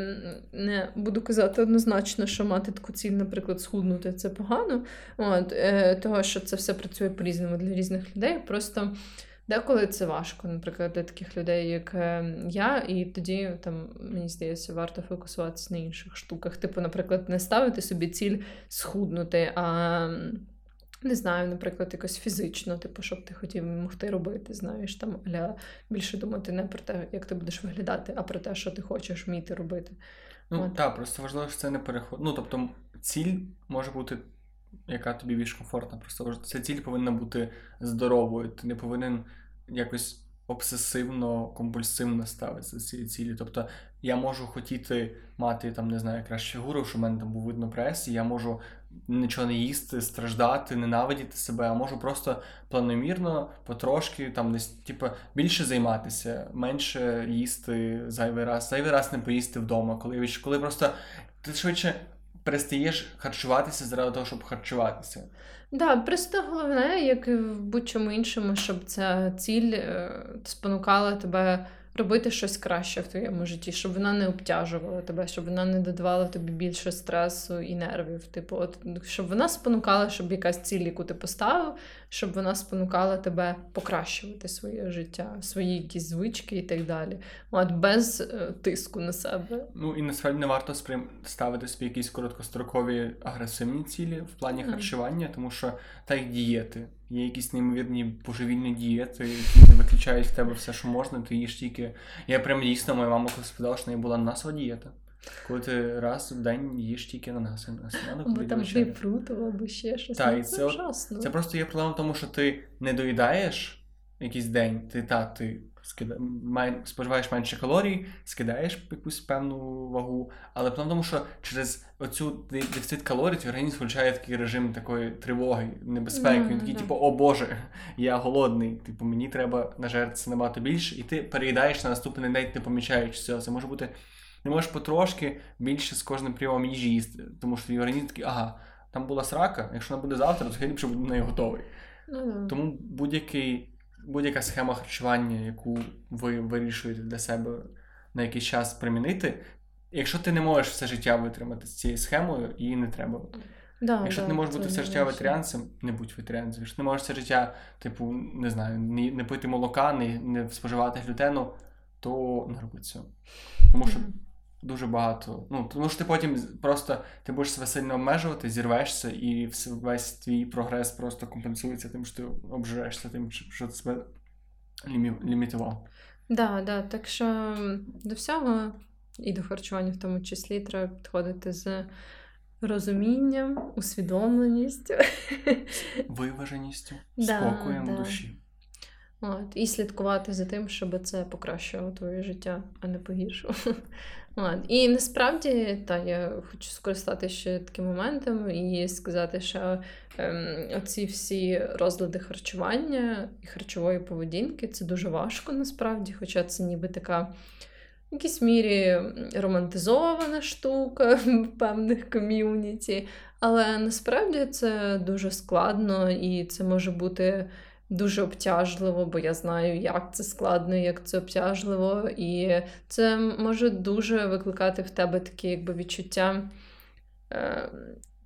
[SPEAKER 2] не буду казати однозначно, що мати таку ціль, наприклад, схуднути це погано, от, е, того, що це все працює по-різному для різних людей. Просто. Деколи це важко, наприклад, для таких людей, як е, я, і тоді там мені здається, варто фокусуватися на інших штуках. Типу, наприклад, не ставити собі ціль схуднути, а не знаю, наприклад, якось фізично, типу, щоб ти хотів могти робити, знаєш, там аля більше думати не про те, як ти будеш виглядати, а про те, що ти хочеш вміти робити.
[SPEAKER 1] Ну так, просто важливо, що це не переход. Ну, тобто, ціль може бути, яка тобі більш комфортна. Просто ця ціль повинна бути здоровою. Ти не повинен якось обсесивно, компульсивно ставитися до цієї цілі. Тобто я можу хотіти мати там, не знаю, кращу фігуру, щоб в мене там був видно прес, і я можу нічого не їсти, страждати, ненавидіти себе, а можу просто планомірно, потрошки там десь, типу, більше займатися, менше їсти зайвий раз, зайвий раз не поїсти вдома, коли коли просто ти швидше перестаєш харчуватися заради того, щоб харчуватися.
[SPEAKER 2] Да, просто головне, як і в будь-чому іншому, щоб ця ціль е, спонукала тебе робити щось краще в твоєму житті, щоб вона не обтяжувала тебе, щоб вона не додавала тобі більше стресу і нервів. Типу, от щоб вона спонукала, щоб якась ціль, яку ти поставив, щоб вона спонукала тебе покращувати своє життя, свої якісь звички і так далі. От без е, тиску на себе.
[SPEAKER 1] Ну і насправді не варто спрям... ставити собі якісь короткострокові агресивні цілі в плані mm. харчування, тому що та й дієти. Є якісь неймовірні божевільні дієти, які виключають в тебе все, що можна, ти їш тільки. Я прям дійсно, моя мама коли спитала, що в неї була насова дієта. Коли ти раз в день їш тільки на нас, на сніданок,
[SPEAKER 2] Або там
[SPEAKER 1] вечерю.
[SPEAKER 2] грейпфрутово, або ще щось. Ну,
[SPEAKER 1] і
[SPEAKER 2] це
[SPEAKER 1] це. Це просто є проблема в тому, що ти не доїдаєш якийсь день, ти та ти скида... май... споживаєш менше калорій, скидаєш якусь певну вагу, але в тому, що через оцю дефіцит калорій твій організм включає такий режим такої тривоги, небезпеки.
[SPEAKER 2] Да,
[SPEAKER 1] Він такий, типу, о Боже, я голодний. Типу, мені треба нажертися набагато більше, і ти переїдаєш на наступний день, не помічаючи цього. Це може бути. Не можеш потрошки більше з кожним прийомом їжі їсти, тому що твій організм такий, ага, там була срака, якщо вона буде завтра, то я ліпше буду на неї готовий.
[SPEAKER 2] Да.
[SPEAKER 1] Тому будь-який, будь-яка схема харчування, яку ви вирішуєте для себе на якийсь час примінити, якщо ти не можеш все життя витримати з цією схемою, її не треба.
[SPEAKER 2] Да,
[SPEAKER 1] Якщо
[SPEAKER 2] да,
[SPEAKER 1] ти не можеш бути все життя
[SPEAKER 2] важливо.
[SPEAKER 1] вегетаріанцем, не будь вегетаріанцем. Якщо ти не можеш все життя, типу, не знаю, не, не пити молока, не, не споживати глютену, то не роби цього. Тому що. Дуже багато. Ну, тому що ти потім просто ти будеш себе сильно обмежувати, зірвешся, і весь твій прогрес просто компенсується тим, що ти обжирешся тим, що ти себе лімі- лімітував.
[SPEAKER 2] Да, да, так що до всього і до харчування в тому числі треба підходити з розумінням, усвідомленістю.
[SPEAKER 1] Виваженістю, спокоєм
[SPEAKER 2] да.
[SPEAKER 1] душі.
[SPEAKER 2] От, і слідкувати за тим, щоб це покращувало твоє життя, а не погіршувало. От. І насправді, та я хочу скористатися ще таким моментом і сказати, що ем, оці всі розлади харчування і харчової поведінки це дуже важко насправді, хоча це ніби така. В якійсь мірі романтизована штука в певних ком'юніті, але насправді це дуже складно і це може бути дуже обтяжливо, бо я знаю, як це складно, як це обтяжливо, і це може дуже викликати в тебе такі якби відчуття.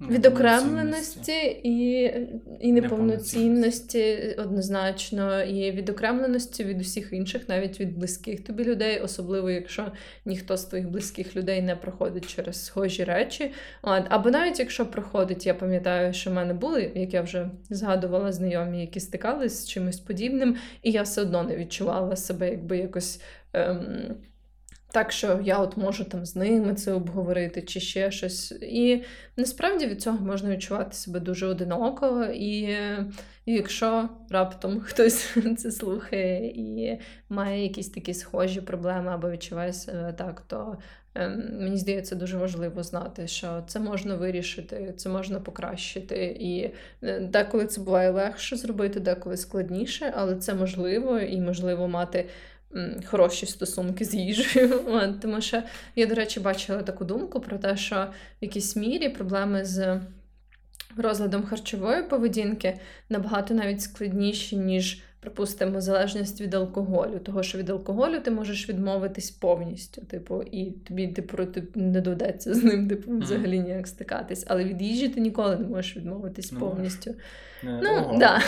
[SPEAKER 2] Е, Відокремленості і, і неповноцінності однозначно, і відокремленості від усіх інших, навіть від близьких тобі людей, особливо якщо ніхто з твоїх близьких людей не проходить через схожі речі. От, Або навіть якщо проходить, я пам'ятаю, що в мене були, як я вже згадувала, знайомі, які стикалися з чимось подібним, і я все одно не відчувала себе якби якось. Ем, так, що я от можу там з ними це обговорити чи ще щось. І насправді від цього можна відчувати себе дуже одиноко. І, і якщо раптом хтось це слухає і має якісь такі схожі проблеми або відчуває себе так, то ем, мені здається дуже важливо знати, що це можна вирішити, це можна покращити. І е, деколи це буває легше зробити, деколи складніше, але це можливо і можливо мати хороші стосунки з їжею. Тому що я, до речі, бачила таку думку про те, що в якійсь мірі проблеми з розладом харчової поведінки набагато навіть складніші, ніж, припустимо, залежність від алкоголю. Того, що від алкоголю ти можеш відмовитись повністю, типу, і тобі типу, не доведеться з ним, типу, взагалі ніяк стикатись. Але від їжі ти ніколи не можеш відмовитись
[SPEAKER 1] Не
[SPEAKER 2] повністю.
[SPEAKER 1] Не,
[SPEAKER 2] Ну, да.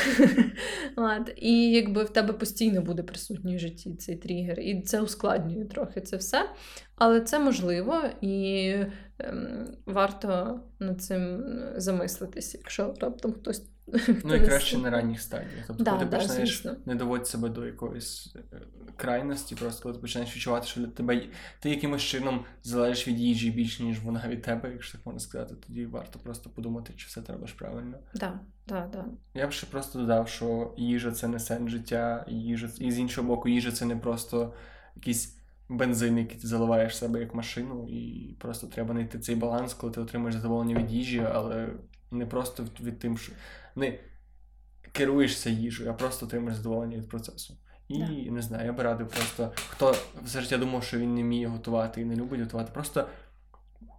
[SPEAKER 2] От. І якби в тебе постійно буде присутній в житті цей тригер, і це ускладнює трохи це все. Але це можливо, і ем, варто над цим замислитися, якщо раптом хтось.
[SPEAKER 1] Ну і краще на ранніх стадіях. Тобто,
[SPEAKER 2] Да,
[SPEAKER 1] коли ти
[SPEAKER 2] да,
[SPEAKER 1] починаєш
[SPEAKER 2] звісно.
[SPEAKER 1] не доводити себе до якоїсь е, крайності, просто коли ти починаєш відчувати, що для тебе ти якимось чином залежиш від їжі більше, ніж вона від тебе, якщо так можна сказати, тоді варто просто подумати, чи все ти робиш правильно.
[SPEAKER 2] Да, да, да.
[SPEAKER 1] Я б ще просто додав, що їжа це не сенс життя, їжа і з іншого боку, їжа це не просто якийсь бензин, який ти заливаєш в себе як машину, і просто треба знайти цей баланс, коли ти отримаєш задоволення від їжі, але не просто від тим, що не керуєшся їжею, а просто отримаєш задоволення від процесу. І
[SPEAKER 2] Да.
[SPEAKER 1] не знаю, я би радив просто, хто все життя думав, що він не вміє готувати і не любить готувати, просто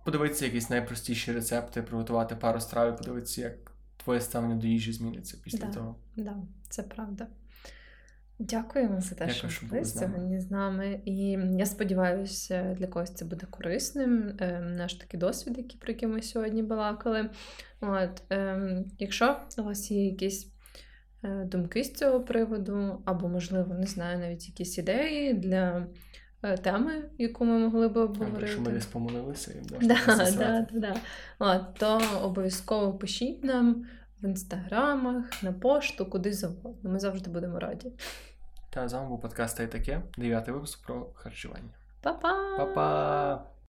[SPEAKER 1] подивитися якісь найпростіші рецепти, приготувати пару страв і подивитися, як твоє ставлення до їжі зміниться після
[SPEAKER 2] Да.
[SPEAKER 1] того.
[SPEAKER 2] Да, це правда. Дякуємо за те,
[SPEAKER 1] Дякую,
[SPEAKER 2] що
[SPEAKER 1] що
[SPEAKER 2] були сьогодні з нами. І я сподіваюся, для когось це буде корисним. е, Наш такий досвід, який, про який ми сьогодні балакали. От, ем, якщо у вас є якісь е, думки з цього приводу, або, можливо, не знаю, навіть якісь ідеї для е, теми, яку ми могли би обговорити.
[SPEAKER 1] Якщо ми десь помилилися, і можна
[SPEAKER 2] Да, да, да, да. От, то обов'язково пишіть нам в інстаграмах, на пошту, куди завгодно. Ми завжди будемо раді.
[SPEAKER 1] Та з вами був подкаст «Та й таке. Дев'ятий випуск про харчування.
[SPEAKER 2] Па-па!
[SPEAKER 1] Па-па!